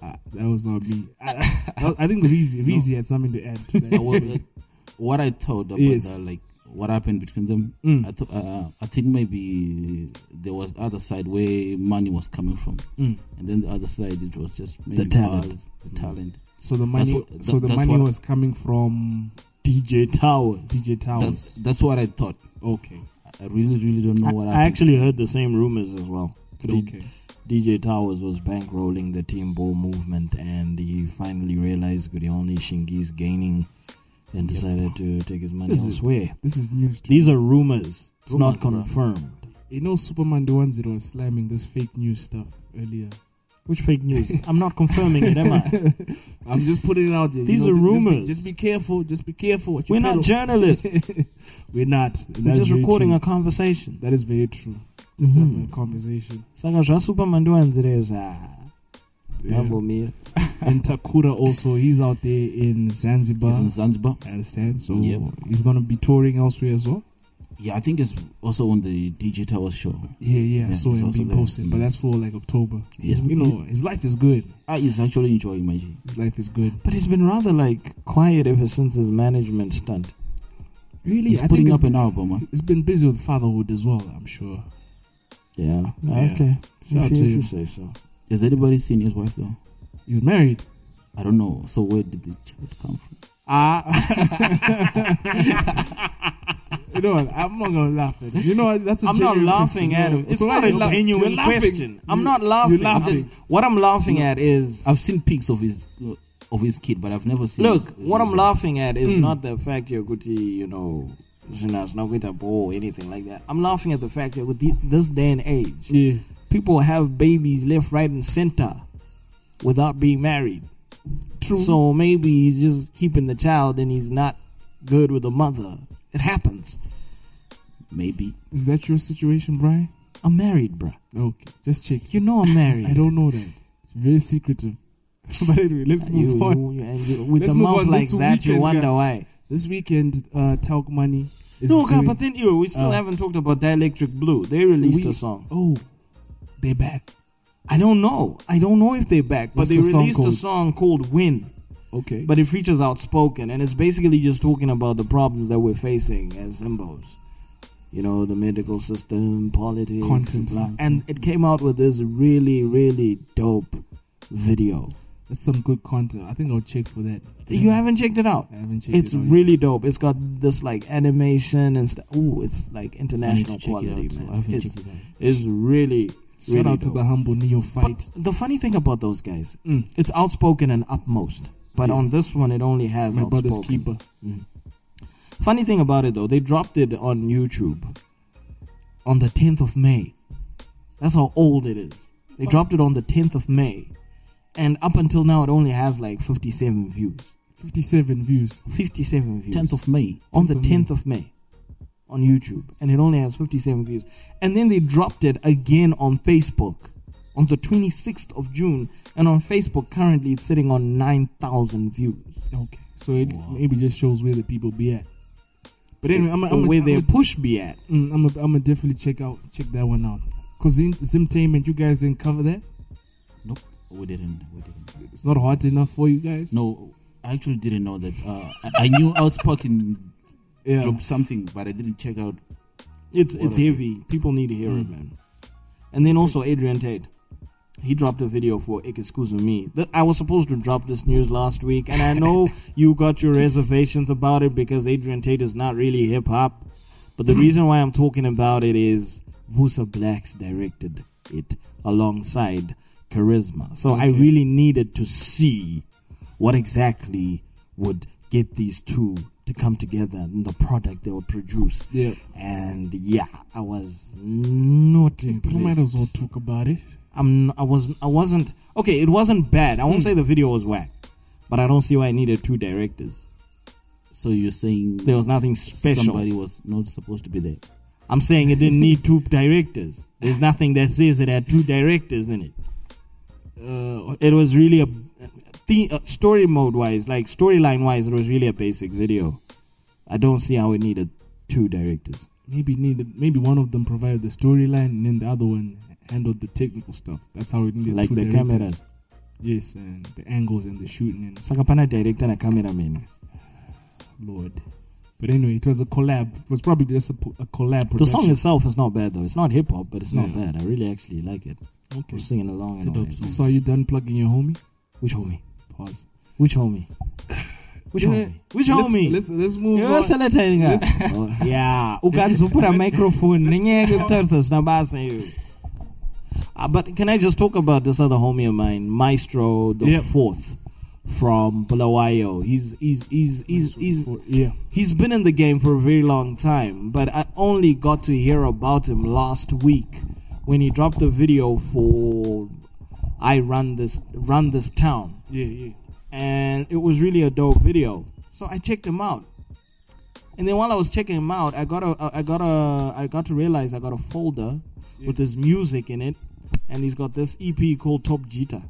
[SPEAKER 3] Ah, that was not me. I, I, think Reezy, Reezy had something to add to that.
[SPEAKER 8] What, what I thought about
[SPEAKER 3] Yes.
[SPEAKER 8] that, like what happened between them,
[SPEAKER 3] Mm.
[SPEAKER 8] I, th- uh, I think maybe there was other side where money was coming from,
[SPEAKER 3] Mm.
[SPEAKER 8] and then the other side it was just maybe
[SPEAKER 4] talent.
[SPEAKER 8] bars, the talent.
[SPEAKER 3] So the money,
[SPEAKER 8] what-
[SPEAKER 3] so
[SPEAKER 8] that-
[SPEAKER 3] the money
[SPEAKER 8] what-
[SPEAKER 3] was coming from
[SPEAKER 4] DJ Towers.
[SPEAKER 3] DJ Towers.
[SPEAKER 8] that's what I thought.
[SPEAKER 3] Okay,
[SPEAKER 8] I really really don't know
[SPEAKER 4] I,
[SPEAKER 8] what
[SPEAKER 4] I
[SPEAKER 8] happened.
[SPEAKER 4] actually heard the same rumors as well.
[SPEAKER 3] Okay.
[SPEAKER 4] DJ Towers was bankrolling the Team Bo movement, and he finally realized that only Shingi's gaining, and decided to take his money
[SPEAKER 3] This is-
[SPEAKER 4] elsewhere.
[SPEAKER 3] This is news.
[SPEAKER 4] These are rumors. It's
[SPEAKER 8] Rumors,
[SPEAKER 4] not
[SPEAKER 8] bro.
[SPEAKER 4] confirmed.
[SPEAKER 3] you know, Superman the ones that was slamming this fake news stuff earlier.
[SPEAKER 4] Which fake news? I'm not confirming it, am I?
[SPEAKER 3] I'm just putting it out there. you
[SPEAKER 4] These
[SPEAKER 3] know,
[SPEAKER 4] are
[SPEAKER 3] ju- just be-
[SPEAKER 4] rumors.
[SPEAKER 3] Just be, careful. Just be careful. What you
[SPEAKER 4] We're not journalists.
[SPEAKER 3] We're not.
[SPEAKER 4] We're just recording
[SPEAKER 3] true.
[SPEAKER 4] a conversation.
[SPEAKER 3] That is very true. Just having
[SPEAKER 4] Mhm.
[SPEAKER 3] a conversation.
[SPEAKER 4] Saka zvasuperman ndiwanzireza
[SPEAKER 3] Yeah.
[SPEAKER 4] ndambomira
[SPEAKER 3] and Takura also, he's out there in Zanzibar.
[SPEAKER 8] He's in Zanzibar.
[SPEAKER 3] I understand. So
[SPEAKER 8] Yep.
[SPEAKER 3] he's gonna be touring elsewhere as well.
[SPEAKER 8] Yeah, I think it's also on the DJ Towers show.
[SPEAKER 3] Yeah, yeah. I saw him being posted, but that's for like October.
[SPEAKER 8] Yeah.
[SPEAKER 3] You know, his life is good.
[SPEAKER 8] Ah, he's actually enjoying my G.
[SPEAKER 3] His life is good.
[SPEAKER 4] But he's been rather like quiet ever since his management stunt.
[SPEAKER 3] Really,
[SPEAKER 8] He's
[SPEAKER 3] I
[SPEAKER 8] putting up an album. Huh?
[SPEAKER 3] He's been busy with fatherhood as well. I'm sure.
[SPEAKER 4] Yeah.
[SPEAKER 3] Yeah.
[SPEAKER 4] Okay.
[SPEAKER 3] Shout
[SPEAKER 4] if,
[SPEAKER 3] to
[SPEAKER 4] you, if you say so.
[SPEAKER 8] Has anybody seen his wife though?
[SPEAKER 3] He's married.
[SPEAKER 8] I don't know. So where did the child come from?
[SPEAKER 3] Ah. you know what? I'm not gonna laugh at it. You know what? That's a
[SPEAKER 4] I'm not laughing
[SPEAKER 3] question,
[SPEAKER 4] at him. It's
[SPEAKER 3] So
[SPEAKER 4] not a genuine question. I'm
[SPEAKER 3] You-
[SPEAKER 4] not laughing.
[SPEAKER 3] Laughing.
[SPEAKER 4] just- what I'm laughing at is
[SPEAKER 8] I've seen pics of his of his kid, but I've never seen.
[SPEAKER 4] look.
[SPEAKER 8] his-
[SPEAKER 4] What
[SPEAKER 8] his-
[SPEAKER 4] I'm laughing at is
[SPEAKER 3] Mm.
[SPEAKER 4] not the fact you're good to, you know, Zinas not going to zina or anything like that. I'm laughing at the fact that with this day and age,
[SPEAKER 3] Yeah.
[SPEAKER 4] people have babies left, right, and center without being married.
[SPEAKER 3] True.
[SPEAKER 4] So maybe he's just keeping the child and he's not good with the mother. It happens.
[SPEAKER 8] Maybe.
[SPEAKER 3] Is that your situation, Brian?
[SPEAKER 4] I'm married, bruh.
[SPEAKER 3] Okay, just check.
[SPEAKER 4] You know I'm married.
[SPEAKER 3] I don't know that. It's very secretive. but anyway, let's move
[SPEAKER 4] You,
[SPEAKER 3] on.
[SPEAKER 4] you, and you, with
[SPEAKER 3] Let's
[SPEAKER 4] a mouth like
[SPEAKER 3] This
[SPEAKER 4] that, you wonder
[SPEAKER 3] guy-
[SPEAKER 4] why.
[SPEAKER 3] This weekend, uh, Talk Money is
[SPEAKER 4] No, God, but then you, we still
[SPEAKER 3] Uh,
[SPEAKER 4] haven't talked about Dielectric Blue. They released
[SPEAKER 3] We-
[SPEAKER 4] a song.
[SPEAKER 3] Oh, they're back.
[SPEAKER 4] I don't know. I don't know if they're back, but
[SPEAKER 3] What's
[SPEAKER 4] they
[SPEAKER 3] the song
[SPEAKER 4] released a song called "Win."
[SPEAKER 3] Okay.
[SPEAKER 4] But it features outspoken, and it's basically just talking about the problems that we're facing as Zimbos. You know, the medical system, politics,
[SPEAKER 3] Content.
[SPEAKER 4] blah. and it came out with this really, really dope video.
[SPEAKER 3] That's some good content. I think I'll check for that.
[SPEAKER 4] You haven't checked it out.
[SPEAKER 3] I haven't checked
[SPEAKER 4] It's
[SPEAKER 3] it out.
[SPEAKER 4] really dope. It's got this like animation and stuff. Ooh, it's like international
[SPEAKER 8] it
[SPEAKER 4] quality, man. It's,
[SPEAKER 8] it
[SPEAKER 4] it's really,
[SPEAKER 3] Shout
[SPEAKER 4] really
[SPEAKER 3] out to
[SPEAKER 4] dope.
[SPEAKER 3] the humble neophyte.
[SPEAKER 4] But the funny thing about those guys,
[SPEAKER 3] Mm.
[SPEAKER 4] it's outspoken and upmost. But
[SPEAKER 3] Yeah.
[SPEAKER 4] on this one, it only has
[SPEAKER 3] My
[SPEAKER 4] outspoken.
[SPEAKER 3] brother's keeper.
[SPEAKER 4] Funny thing about it though, they dropped it on YouTube on the 10th of May. That's how old it is. They dropped it on the 10th of May. And up until now, it only has like 57 views.
[SPEAKER 3] 57 views.
[SPEAKER 4] 57 views.
[SPEAKER 8] 10th of May.
[SPEAKER 4] on the
[SPEAKER 3] 10th of
[SPEAKER 4] 10th of May on YouTube. And it only has 57 views. And then they dropped it again on Facebook on the 26th of June. And on Facebook, currently, it's sitting on 9,000 views.
[SPEAKER 3] Okay. So it maybe just shows where the people be at. But anyway, I'm
[SPEAKER 4] Or
[SPEAKER 3] I'm
[SPEAKER 4] where
[SPEAKER 3] I'm
[SPEAKER 4] their push be at.
[SPEAKER 3] Mm, I'm a, I'm gonna definitely check out check that one out. Cause in Zimtainment, you guys didn't cover that.
[SPEAKER 8] Nope. We didn't. We didn't.
[SPEAKER 3] It's not hot enough for you guys.
[SPEAKER 8] No, I actually didn't know that. Uh, I, knew I knew Outspoken
[SPEAKER 3] Yeah.
[SPEAKER 8] dropped something, but I didn't check out.
[SPEAKER 4] It's it's
[SPEAKER 8] was it?
[SPEAKER 4] heavy. People need to hear it,
[SPEAKER 3] Mm.
[SPEAKER 4] man. And then also Adrian Tate. He dropped a video for Excuse Me. I was supposed to drop this news last week, and I know you got your reservations about it because Adrian Tate is not really hip hop. But the reason why I'm talking about it is Vusa Blacks directed it alongside Charisma. So I really needed to see what exactly would get these two to come together and the product they would produce.
[SPEAKER 3] Yeah.
[SPEAKER 4] And yeah, I was not impressed.
[SPEAKER 3] We might as well talk about it.
[SPEAKER 4] I'm I was I wasn't okay. It wasn't bad. I won't
[SPEAKER 3] Hmm.
[SPEAKER 4] say the video was whack, but I don't see why I needed two directors.
[SPEAKER 8] So you're saying
[SPEAKER 4] There was nothing special.
[SPEAKER 8] somebody was not supposed to be there.
[SPEAKER 4] I'm saying it didn't need two directors. There's nothing that says it had two directors in it. Uh, it was really a the, uh, story mode wise, like storyline wise, it was really a basic video. I don't see how it needed two directors.
[SPEAKER 3] Maybe needed. Maybe one of them provided the storyline, and then the other one handled the technical stuff. That's how it needed
[SPEAKER 4] Like
[SPEAKER 3] two
[SPEAKER 4] the
[SPEAKER 3] directors.
[SPEAKER 4] cameras.
[SPEAKER 3] Yes, and the angles and the shooting and
[SPEAKER 4] Sakapana director and a cameraman.
[SPEAKER 3] Lord. But anyway, it was a collab. It was probably just a, a collab.
[SPEAKER 4] The song itself is not bad though. It's not hip hop, but it's not
[SPEAKER 3] Yeah.
[SPEAKER 4] bad. I really actually like it.
[SPEAKER 3] Okay.
[SPEAKER 4] We're singing along and all
[SPEAKER 8] dope
[SPEAKER 4] that.
[SPEAKER 8] song.
[SPEAKER 3] So are you done plugging your homie?
[SPEAKER 4] Which homie?
[SPEAKER 3] Pause.
[SPEAKER 4] Which homie? Which
[SPEAKER 3] Yeah.
[SPEAKER 4] homie? Which
[SPEAKER 3] let's,
[SPEAKER 4] homie?
[SPEAKER 3] Let's let's move
[SPEAKER 4] You're
[SPEAKER 3] on.
[SPEAKER 4] celebrating us. Oh, yeah. Ukanzupura microphone. Nenyeke kutarisa sinabasa you. Uh, but can I just talk about this other homie of mine, Maestro the
[SPEAKER 3] Yep.
[SPEAKER 4] fourth from Bulawayo? He's he's he's he's he's
[SPEAKER 3] yeah.
[SPEAKER 4] he's been in the game for a very long time, but I only got to hear about him last week when he dropped a video for I run this run this town
[SPEAKER 3] Yeah, yeah.
[SPEAKER 4] and it was really a dope video. So I checked him out. And then while I was checking him out, I got a I got a I got to realize I got a folder with his music in it and he's got this EP called Top Jita.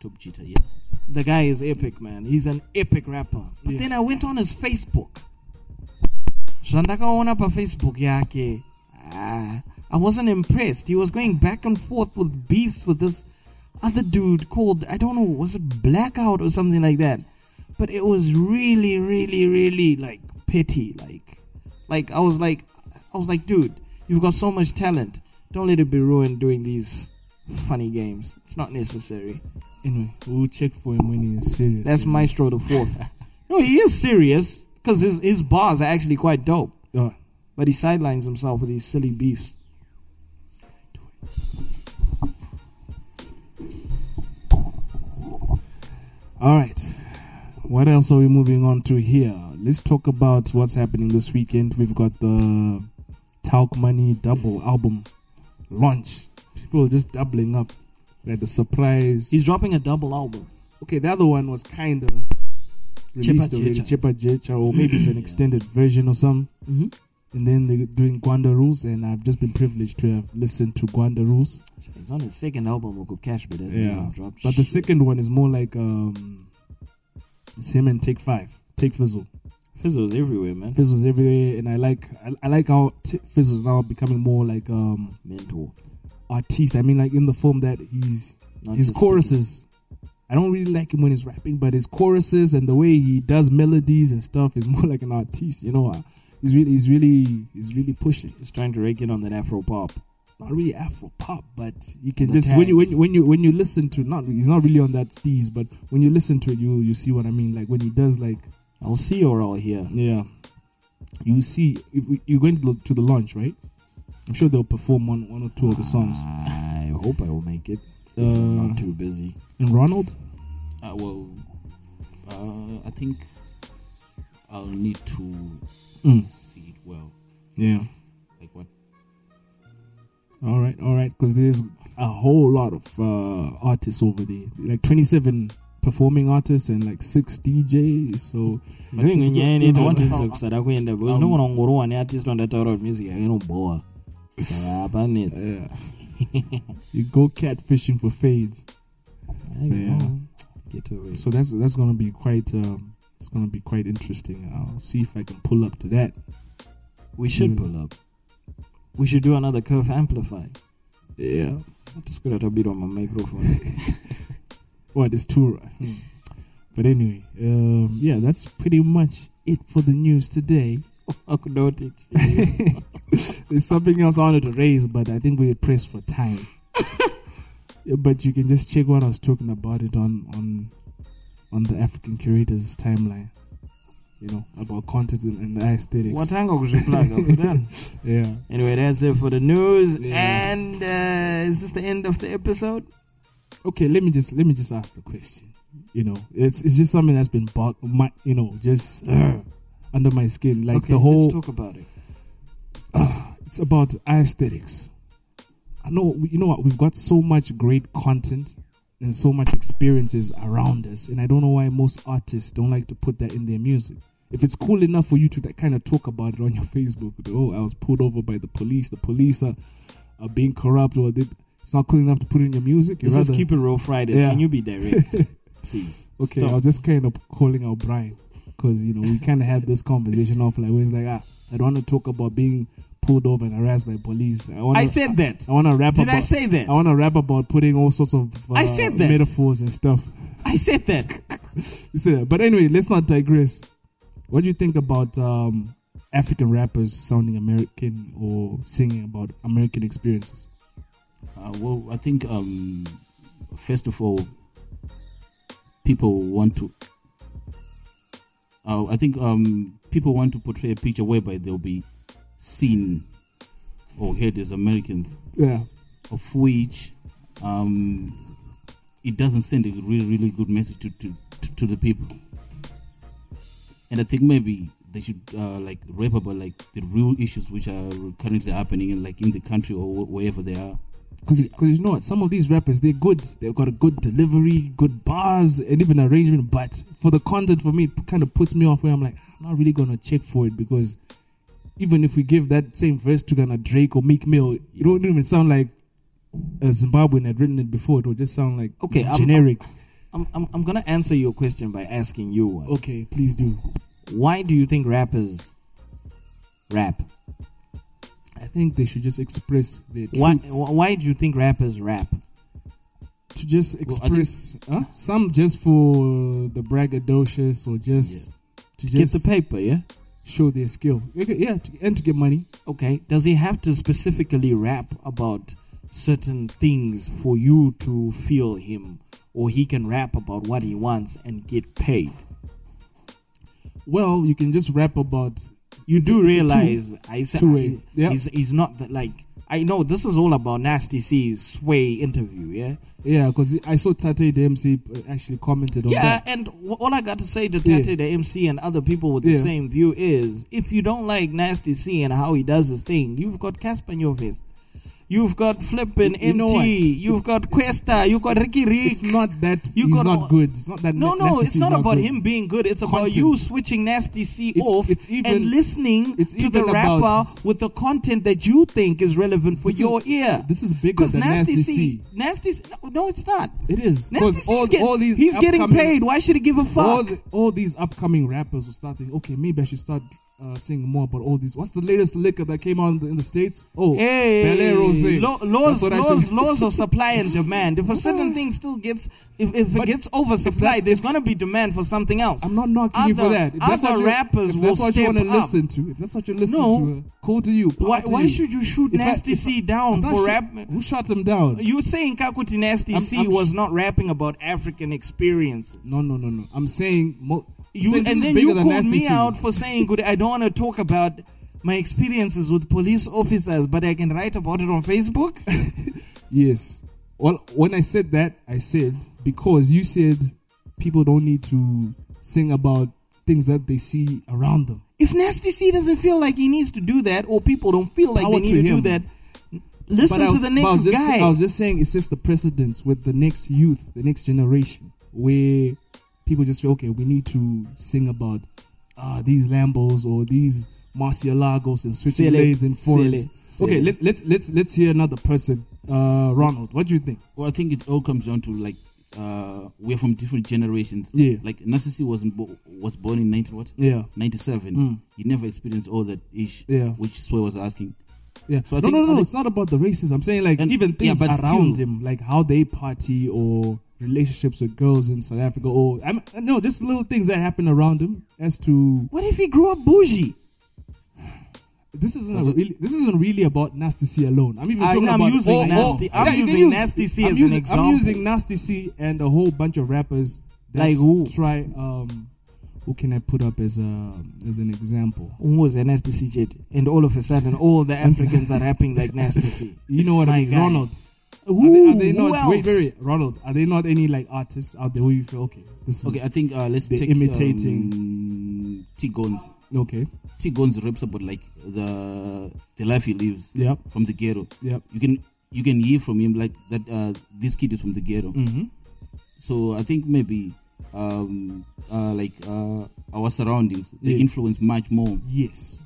[SPEAKER 8] Top cheater, yeah.
[SPEAKER 4] The guy is epic, man. He's an epic rapper. But
[SPEAKER 3] Yeah.
[SPEAKER 4] then I went on his Facebook. Zvandakaona pa Facebook yake. Ah, I wasn't impressed. He was going back and forth with beefs with this other dude called I don't know, was it Blackout or something like that. But it was really, really, really like pity Like like I was like I was like, dude, you've got so much talent. Don't let it be ruined doing these funny games. It's not necessary.
[SPEAKER 3] Anyway, we'll check for him when he's serious.
[SPEAKER 4] That's
[SPEAKER 3] And-
[SPEAKER 4] Maestro the fourth. no, he is serious because his his bars are actually quite dope. But he sidelines himself with these silly beefs.
[SPEAKER 3] All right. What else are we moving on to here? Let's talk about what's happening this weekend. We've got the Talk Money double album launch. People are just doubling up. We had the surprise.
[SPEAKER 4] He's dropping a double album.
[SPEAKER 3] okay, the other one was kind of released
[SPEAKER 4] Chepa
[SPEAKER 3] already. Chepa Checha, or maybe it's an extended version or something.
[SPEAKER 4] Mm-hmm.
[SPEAKER 3] And then they're doing Gwanda Rules, and I've just been privileged to have listened to Gwanda Rules.
[SPEAKER 4] It's on his second album, Uncle Cash, but hasn't
[SPEAKER 3] Yeah,
[SPEAKER 4] dropped.
[SPEAKER 3] but the second one is more like um, it's him and Take Five, Take Fizzle.
[SPEAKER 4] Fizzle's everywhere, man.
[SPEAKER 3] Fizzle's everywhere, and I like I, I like how T- Fizzle's now becoming more like um
[SPEAKER 4] Mentor.
[SPEAKER 3] artiste. I mean, like in the form that he's
[SPEAKER 4] Not
[SPEAKER 3] his choruses. I don't really like him when he's rapping, but his choruses and the way he does melodies and stuff is more like an artiste. You know, uh, he's really he's really he's really pushing.
[SPEAKER 4] He's trying to rake in on that Afro pop.
[SPEAKER 3] Not really Afro pop, but you can
[SPEAKER 4] The
[SPEAKER 3] just when you when you, when you when you listen to not he's not really on that steez, but when you listen to it, you you see what I mean. Like when he does like
[SPEAKER 4] I'll see or I'll hear.
[SPEAKER 3] yeah, you see if we- you're going to the, to the launch, right? I'm sure they'll perform one one or two of the songs.
[SPEAKER 4] I hope I will make it. If I'm
[SPEAKER 3] Uh,
[SPEAKER 4] not too busy.
[SPEAKER 3] And Ronald,
[SPEAKER 8] Uh, well, uh, I think I'll need to
[SPEAKER 3] Mm.
[SPEAKER 8] see well.
[SPEAKER 3] yeah.
[SPEAKER 8] Like what?
[SPEAKER 3] All right, all right, because there's a whole lot of uh, artists over there, like 27 performing artists and like six DJs. So
[SPEAKER 4] Doing
[SPEAKER 3] this-
[SPEAKER 4] nyaya
[SPEAKER 3] this-
[SPEAKER 4] nezvinhu kusada kuenda because unogona kungorowa neartist wandataura kuti music yake inobowa saka hapanetsi
[SPEAKER 3] yeah. you go catfishing for fades. Yeah.
[SPEAKER 4] get to it
[SPEAKER 3] So that's that's gonna be quite um, it's gonna be quite interesting. I'll see if I can pull up to that.
[SPEAKER 4] we should
[SPEAKER 3] Mm.
[SPEAKER 4] pull up we should do another curve amplify
[SPEAKER 3] Yeah.
[SPEAKER 4] tiswera tabirwa mamicrophone
[SPEAKER 3] What is Tura? Hmm. But anyway, um, yeah, that's pretty much it for the news today. There's something else I wanted to raise, but I think we're pressed for time. But you can just check what I was talking about it on on on the African curators timeline. You know about content and, and aesthetics.
[SPEAKER 4] Watanga kuzviplaga kudani.
[SPEAKER 3] Yeah.
[SPEAKER 4] Anyway, that's it for the news.
[SPEAKER 3] Yeah.
[SPEAKER 4] And uh, is this the end of the episode?
[SPEAKER 3] Okay, let me just let me just ask the question. You know, it's it's just something that's been bog, my, you know, just uh, under my skin. Like
[SPEAKER 4] okay,
[SPEAKER 3] the whole,
[SPEAKER 4] let's talk about it.
[SPEAKER 3] it's about aesthetics. I know, you know what? We've got so much great content and so much experiences around us, and I don't know why most artists don't like to put that in their music. If it's cool enough for you to that kind of talk about it on your Facebook, oh, I was pulled over by the police. The police are, are being corrupt, or they, it's not cool enough to put in your music.
[SPEAKER 4] Is Keep It Real Fridays.
[SPEAKER 3] Yeah.
[SPEAKER 4] Can you be direct? Please.
[SPEAKER 3] Okay,
[SPEAKER 4] Stop.
[SPEAKER 3] I was just kind of calling out Brian because you know we kind of had this conversation off like where it's like ah I don't want to talk about being pulled over and harassed by police. I, wanna,
[SPEAKER 4] I said that.
[SPEAKER 3] I want to rap
[SPEAKER 4] Did
[SPEAKER 3] about.
[SPEAKER 4] I say that?
[SPEAKER 3] I want to rap about putting all sorts of uh,
[SPEAKER 4] I said that.
[SPEAKER 3] metaphors and stuff.
[SPEAKER 4] I said that.
[SPEAKER 3] You said that. But anyway, let's not digress. What do you think about um, African rappers sounding American or singing about American experiences?
[SPEAKER 8] Uh, well, I think um, first of all, people want to. Uh, I think um, people want to portray a picture whereby they'll be seen or heard as Americans,
[SPEAKER 3] Yeah,
[SPEAKER 8] of which um, it doesn't send a really, really good message to, to, to, to the people. And I think maybe they should uh, like rap about like the real issues which are currently happening in like in the country or wherever they are.
[SPEAKER 3] because you know what, some of these rappers they're good. They've got a good delivery, good bars, and even arrangement. But for the content, for me, it kind of puts me off. Where I'm like, I'm not really gonna check for it because even if we give that same verse to of Drake or Meek Mill, it don't even sound like uh, a Zimbabwean had written it before. It would just sound like
[SPEAKER 4] Okay,
[SPEAKER 3] generic.
[SPEAKER 4] I'm, I'm, I'm going to answer your question by asking you one.
[SPEAKER 3] okay, please do.
[SPEAKER 4] Why do you think rappers rap?
[SPEAKER 3] I think they should just express their
[SPEAKER 4] Why,
[SPEAKER 3] truths.
[SPEAKER 4] wh- why do you think rappers rap?
[SPEAKER 3] to just
[SPEAKER 8] I think-
[SPEAKER 3] express huh? some just for the braggadocious or just to
[SPEAKER 4] Get
[SPEAKER 3] just
[SPEAKER 4] the paper, yeah?
[SPEAKER 3] Show their skill. Yeah, to, and to get money.
[SPEAKER 4] Okay. Does he have to specifically rap about certain things for you to feel him? Or he can rap about what he wants and get paid?
[SPEAKER 3] Well, you can just rap about.
[SPEAKER 4] You
[SPEAKER 3] It's
[SPEAKER 4] do
[SPEAKER 3] a-
[SPEAKER 4] realize I said
[SPEAKER 3] two-way.
[SPEAKER 4] He's, he's not that like I know this is all about Nasty C's sway interview, yeah?
[SPEAKER 3] Yeah, because I saw Tate the MC uh, actually commented on
[SPEAKER 4] Yeah,
[SPEAKER 3] that.
[SPEAKER 4] Yeah, and w- all I got to say to
[SPEAKER 3] Yeah.
[SPEAKER 4] Tate, the MC, and other people with the
[SPEAKER 3] Yeah.
[SPEAKER 4] same view is if you don't like Nasty C and how he does his thing, you've got Cassper in your face. You've got Flippin'
[SPEAKER 3] You- know Emtee.
[SPEAKER 4] You've got Kwesta. You've got Riky Rick.
[SPEAKER 3] It's not that
[SPEAKER 4] You
[SPEAKER 3] he's
[SPEAKER 4] got
[SPEAKER 3] not good. It's not that
[SPEAKER 4] No,
[SPEAKER 3] Na-
[SPEAKER 4] no, it's
[SPEAKER 3] is
[SPEAKER 4] not about
[SPEAKER 3] good.
[SPEAKER 4] him being good. It's about
[SPEAKER 3] Content.
[SPEAKER 4] you switching Nasty C
[SPEAKER 3] It's-
[SPEAKER 4] off
[SPEAKER 3] it's even-
[SPEAKER 4] and listening to the rapper with the content that you think is relevant for
[SPEAKER 3] This is-
[SPEAKER 4] your ear.
[SPEAKER 3] this is bigger than
[SPEAKER 4] Nasty
[SPEAKER 3] Nasty
[SPEAKER 4] C,
[SPEAKER 3] C.
[SPEAKER 4] Nasty C, no, no, it's not.
[SPEAKER 3] It is
[SPEAKER 4] Nasty
[SPEAKER 3] because all,
[SPEAKER 4] get-
[SPEAKER 3] all these
[SPEAKER 4] he's getting paid. Why should he give a fuck?
[SPEAKER 3] All, the, all these upcoming rappers will start thinking, okay, maybe I should start uh, singing more about all these. What's the latest liquor that came out in the, in the states? Oh,
[SPEAKER 4] Hey,
[SPEAKER 3] Bel Rosé. That's
[SPEAKER 4] laws, laws, laws of supply and demand. If a certain thing still gets, if, if it gets oversupplied, there's gonna be demand for something else.
[SPEAKER 3] I'm not knocking you for that. If that's
[SPEAKER 4] other
[SPEAKER 3] what you,
[SPEAKER 4] rappers
[SPEAKER 3] if
[SPEAKER 4] will
[SPEAKER 3] that's what you want to listen to, if that's what you listen
[SPEAKER 4] No.
[SPEAKER 3] to, uh, cool to you.
[SPEAKER 4] Why,
[SPEAKER 3] to
[SPEAKER 4] why
[SPEAKER 3] you.
[SPEAKER 4] should you shoot
[SPEAKER 3] If
[SPEAKER 4] Nasty
[SPEAKER 3] if
[SPEAKER 4] C
[SPEAKER 3] I'm
[SPEAKER 4] down for
[SPEAKER 3] sure-
[SPEAKER 4] rap?
[SPEAKER 3] Who shot him down?
[SPEAKER 4] You saying Kakuti Nasty
[SPEAKER 3] I'm-
[SPEAKER 4] C
[SPEAKER 3] I'm
[SPEAKER 4] was
[SPEAKER 3] sh-
[SPEAKER 4] not rapping about African experiences?
[SPEAKER 3] No, no, no, no. I'm saying, mo-
[SPEAKER 4] You
[SPEAKER 3] this
[SPEAKER 4] and then you called me out for saying, "Good, I don't want to talk about my experiences with police officers, but I can write about it on Facebook."
[SPEAKER 3] Yes. Well, when I said that, I said because you said people don't need to sing about things that they see around them.
[SPEAKER 4] if Nasty C doesn't feel like he needs to do that, or people don't feel like
[SPEAKER 3] Power
[SPEAKER 4] they need
[SPEAKER 3] to
[SPEAKER 4] to, do that, listen
[SPEAKER 3] But
[SPEAKER 4] to
[SPEAKER 3] was-
[SPEAKER 4] the
[SPEAKER 3] I
[SPEAKER 4] next
[SPEAKER 3] just,
[SPEAKER 4] guy.
[SPEAKER 3] I was just saying it's just the precedence with the next youth, the next generation, where people just feel okay, we need to sing about ah these Lambos or these Murciélagos and switching lanes and
[SPEAKER 4] silly,
[SPEAKER 3] Okay, let's let's let's let's hear another person. Uh, Ronald, what do you think?
[SPEAKER 8] Well, I think it all comes down to like uh, we're from different generations.
[SPEAKER 3] Yeah.
[SPEAKER 8] Like Nasty C wasn't bo- was born in ninety what?
[SPEAKER 3] Yeah.
[SPEAKER 8] Ninety seven.
[SPEAKER 3] Mm.
[SPEAKER 8] He never experienced all that ish.
[SPEAKER 3] Yeah.
[SPEAKER 8] Which Sway was asking.
[SPEAKER 3] Yeah.
[SPEAKER 8] So I
[SPEAKER 3] no,
[SPEAKER 8] think-
[SPEAKER 3] no,
[SPEAKER 8] I
[SPEAKER 3] no. It's not about the racism. I'm saying like
[SPEAKER 8] And-
[SPEAKER 3] even
[SPEAKER 8] yeah,
[SPEAKER 3] things
[SPEAKER 8] but
[SPEAKER 3] around
[SPEAKER 8] still-
[SPEAKER 3] him, like how they party or relationships with girls in South Africa, or I'm, no, just little things that happen around him. As to
[SPEAKER 4] What if he grew up bougie?
[SPEAKER 3] this isn't a really this isn't really about Nasty C alone. I'm even
[SPEAKER 4] I-
[SPEAKER 3] talking
[SPEAKER 4] I'm
[SPEAKER 3] about
[SPEAKER 4] using
[SPEAKER 3] all-
[SPEAKER 4] Nasty-
[SPEAKER 3] all-
[SPEAKER 4] I'm
[SPEAKER 3] can
[SPEAKER 4] using Nasty C
[SPEAKER 3] I'm
[SPEAKER 4] as an example.
[SPEAKER 3] I'm using Nasty C and a whole bunch of rappers that
[SPEAKER 4] Like who?
[SPEAKER 3] try um who can I put up as a as an example?
[SPEAKER 4] Who was a nasty C jet? And all of a sudden, all the Africans are rapping like nasty C.
[SPEAKER 3] You know what I mean? Ronald.
[SPEAKER 4] Who?
[SPEAKER 3] are they, are they
[SPEAKER 4] Who
[SPEAKER 3] not
[SPEAKER 4] else?
[SPEAKER 3] wait, wait, wait, Ronald? Are they not any like artists out there who you feel okay? This is
[SPEAKER 8] Okay, I think uh, let's
[SPEAKER 3] They're
[SPEAKER 8] take
[SPEAKER 3] imitating-
[SPEAKER 8] um, T Gonz.
[SPEAKER 3] okay.
[SPEAKER 8] T Gonz raps about like the the life he lives
[SPEAKER 3] Yep.
[SPEAKER 8] from the ghetto.
[SPEAKER 3] Yep.
[SPEAKER 8] You can you can hear from him like that. Uh, this kid is from the ghetto.
[SPEAKER 3] Mm-hmm.
[SPEAKER 8] So I think maybe um, uh, like uh, our surroundings they
[SPEAKER 3] Yeah.
[SPEAKER 8] influence much more
[SPEAKER 3] Yes.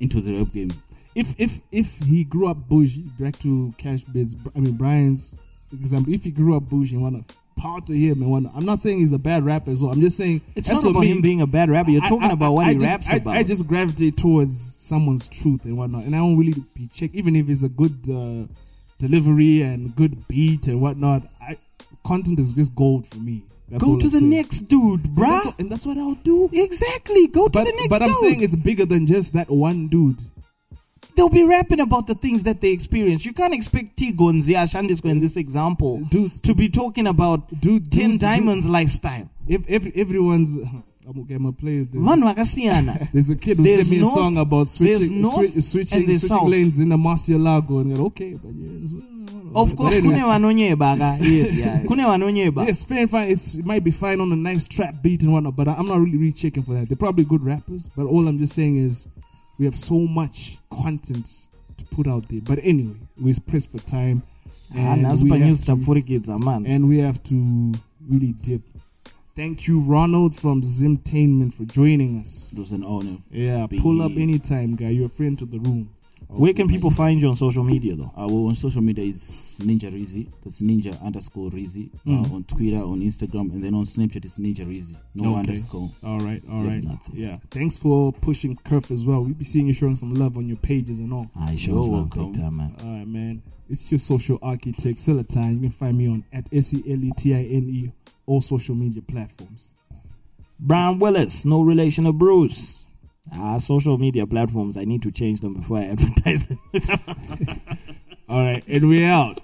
[SPEAKER 8] into the rap game.
[SPEAKER 3] If if if he grew up bougie, back to Cash Bids. I mean Brian's example. If he grew up bougie and wanna power to him and wanna, I'm not saying he's a bad rapper as well. I'm just saying
[SPEAKER 4] It's not about
[SPEAKER 3] me-
[SPEAKER 4] him being a bad rapper. You're
[SPEAKER 3] I-
[SPEAKER 4] talking
[SPEAKER 3] I-
[SPEAKER 4] about what
[SPEAKER 3] I
[SPEAKER 4] he
[SPEAKER 3] just,
[SPEAKER 4] raps
[SPEAKER 3] I,
[SPEAKER 4] about.
[SPEAKER 3] I just gravitate towards someone's truth and whatnot, and I don't really be check even if it's a good uh, delivery and good beat and whatnot. I content is just gold for me. That's
[SPEAKER 4] Go to
[SPEAKER 3] I'm
[SPEAKER 4] the
[SPEAKER 3] saying.
[SPEAKER 4] next dude,
[SPEAKER 3] And that's, and that's what I'll do.
[SPEAKER 4] Exactly. Go to the next dude.
[SPEAKER 3] but I'm
[SPEAKER 4] dude.
[SPEAKER 3] saying it's bigger than just that one dude.
[SPEAKER 4] They'll be rapping about the things that they experience. You can't expect T Gonzia Shandisco in this example
[SPEAKER 3] Dudes,
[SPEAKER 4] to be talking about
[SPEAKER 3] dude,
[SPEAKER 4] Tehn
[SPEAKER 3] dudes-
[SPEAKER 4] Diamonds lifestyle.
[SPEAKER 3] If every, everyone's, I'm okay, I'm gonna play this.
[SPEAKER 4] Vanhu vakasiyana.
[SPEAKER 3] There's a kid who
[SPEAKER 4] There's
[SPEAKER 3] sent me a
[SPEAKER 4] north,
[SPEAKER 3] song about switching,
[SPEAKER 4] north,
[SPEAKER 3] swi- switching, switching
[SPEAKER 4] south.
[SPEAKER 3] lanes in the Murciélago, and you're okay, but yes.
[SPEAKER 4] Of course,
[SPEAKER 3] anyway.
[SPEAKER 4] kune vanonyeba ka. Yes, kune vanonyeba.
[SPEAKER 3] Yes, fine, fine. It's, it might be fine on a nice trap beat and whatnot, but I'm not really, really checking for that. They're probably good rappers, but all I'm just saying is we have so much content to put out there. But anyway, we're pressed for time.
[SPEAKER 4] Ah,
[SPEAKER 3] and we have
[SPEAKER 4] news
[SPEAKER 3] to-
[SPEAKER 4] man.
[SPEAKER 3] and we have to really dip. Thank you, Ronald from Zimtainment, for joining us.
[SPEAKER 8] It was an honor.
[SPEAKER 3] Yeah, pull up anytime, guy. You're a friend to the room.
[SPEAKER 4] Where can people find you on social media though?
[SPEAKER 8] Uh, well, on social media is Ninja Reezy. That's Ninja underscore Reezy.
[SPEAKER 3] Mm.
[SPEAKER 8] Uh, on Twitter, on Instagram, and then on Snapchat it's Ninja Reezy. No
[SPEAKER 3] Okay.
[SPEAKER 8] underscore.
[SPEAKER 3] All right, all right.
[SPEAKER 8] Yep.
[SPEAKER 3] Yeah, thanks for pushing Curve as well. We'll be seeing you showing some love on your pages and all.
[SPEAKER 4] I
[SPEAKER 8] You're welcome.
[SPEAKER 4] big time, man.
[SPEAKER 3] All right, man. It's your social architect, Seletine. You can find me on at S E L E T I N E, all social media platforms.
[SPEAKER 4] Brian Willis, no relation to Bruce. Ah, social media platforms. I need to change them before I advertise them.
[SPEAKER 3] All right, and we out.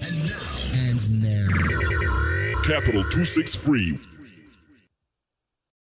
[SPEAKER 3] And now, and now.
[SPEAKER 6] Capital 263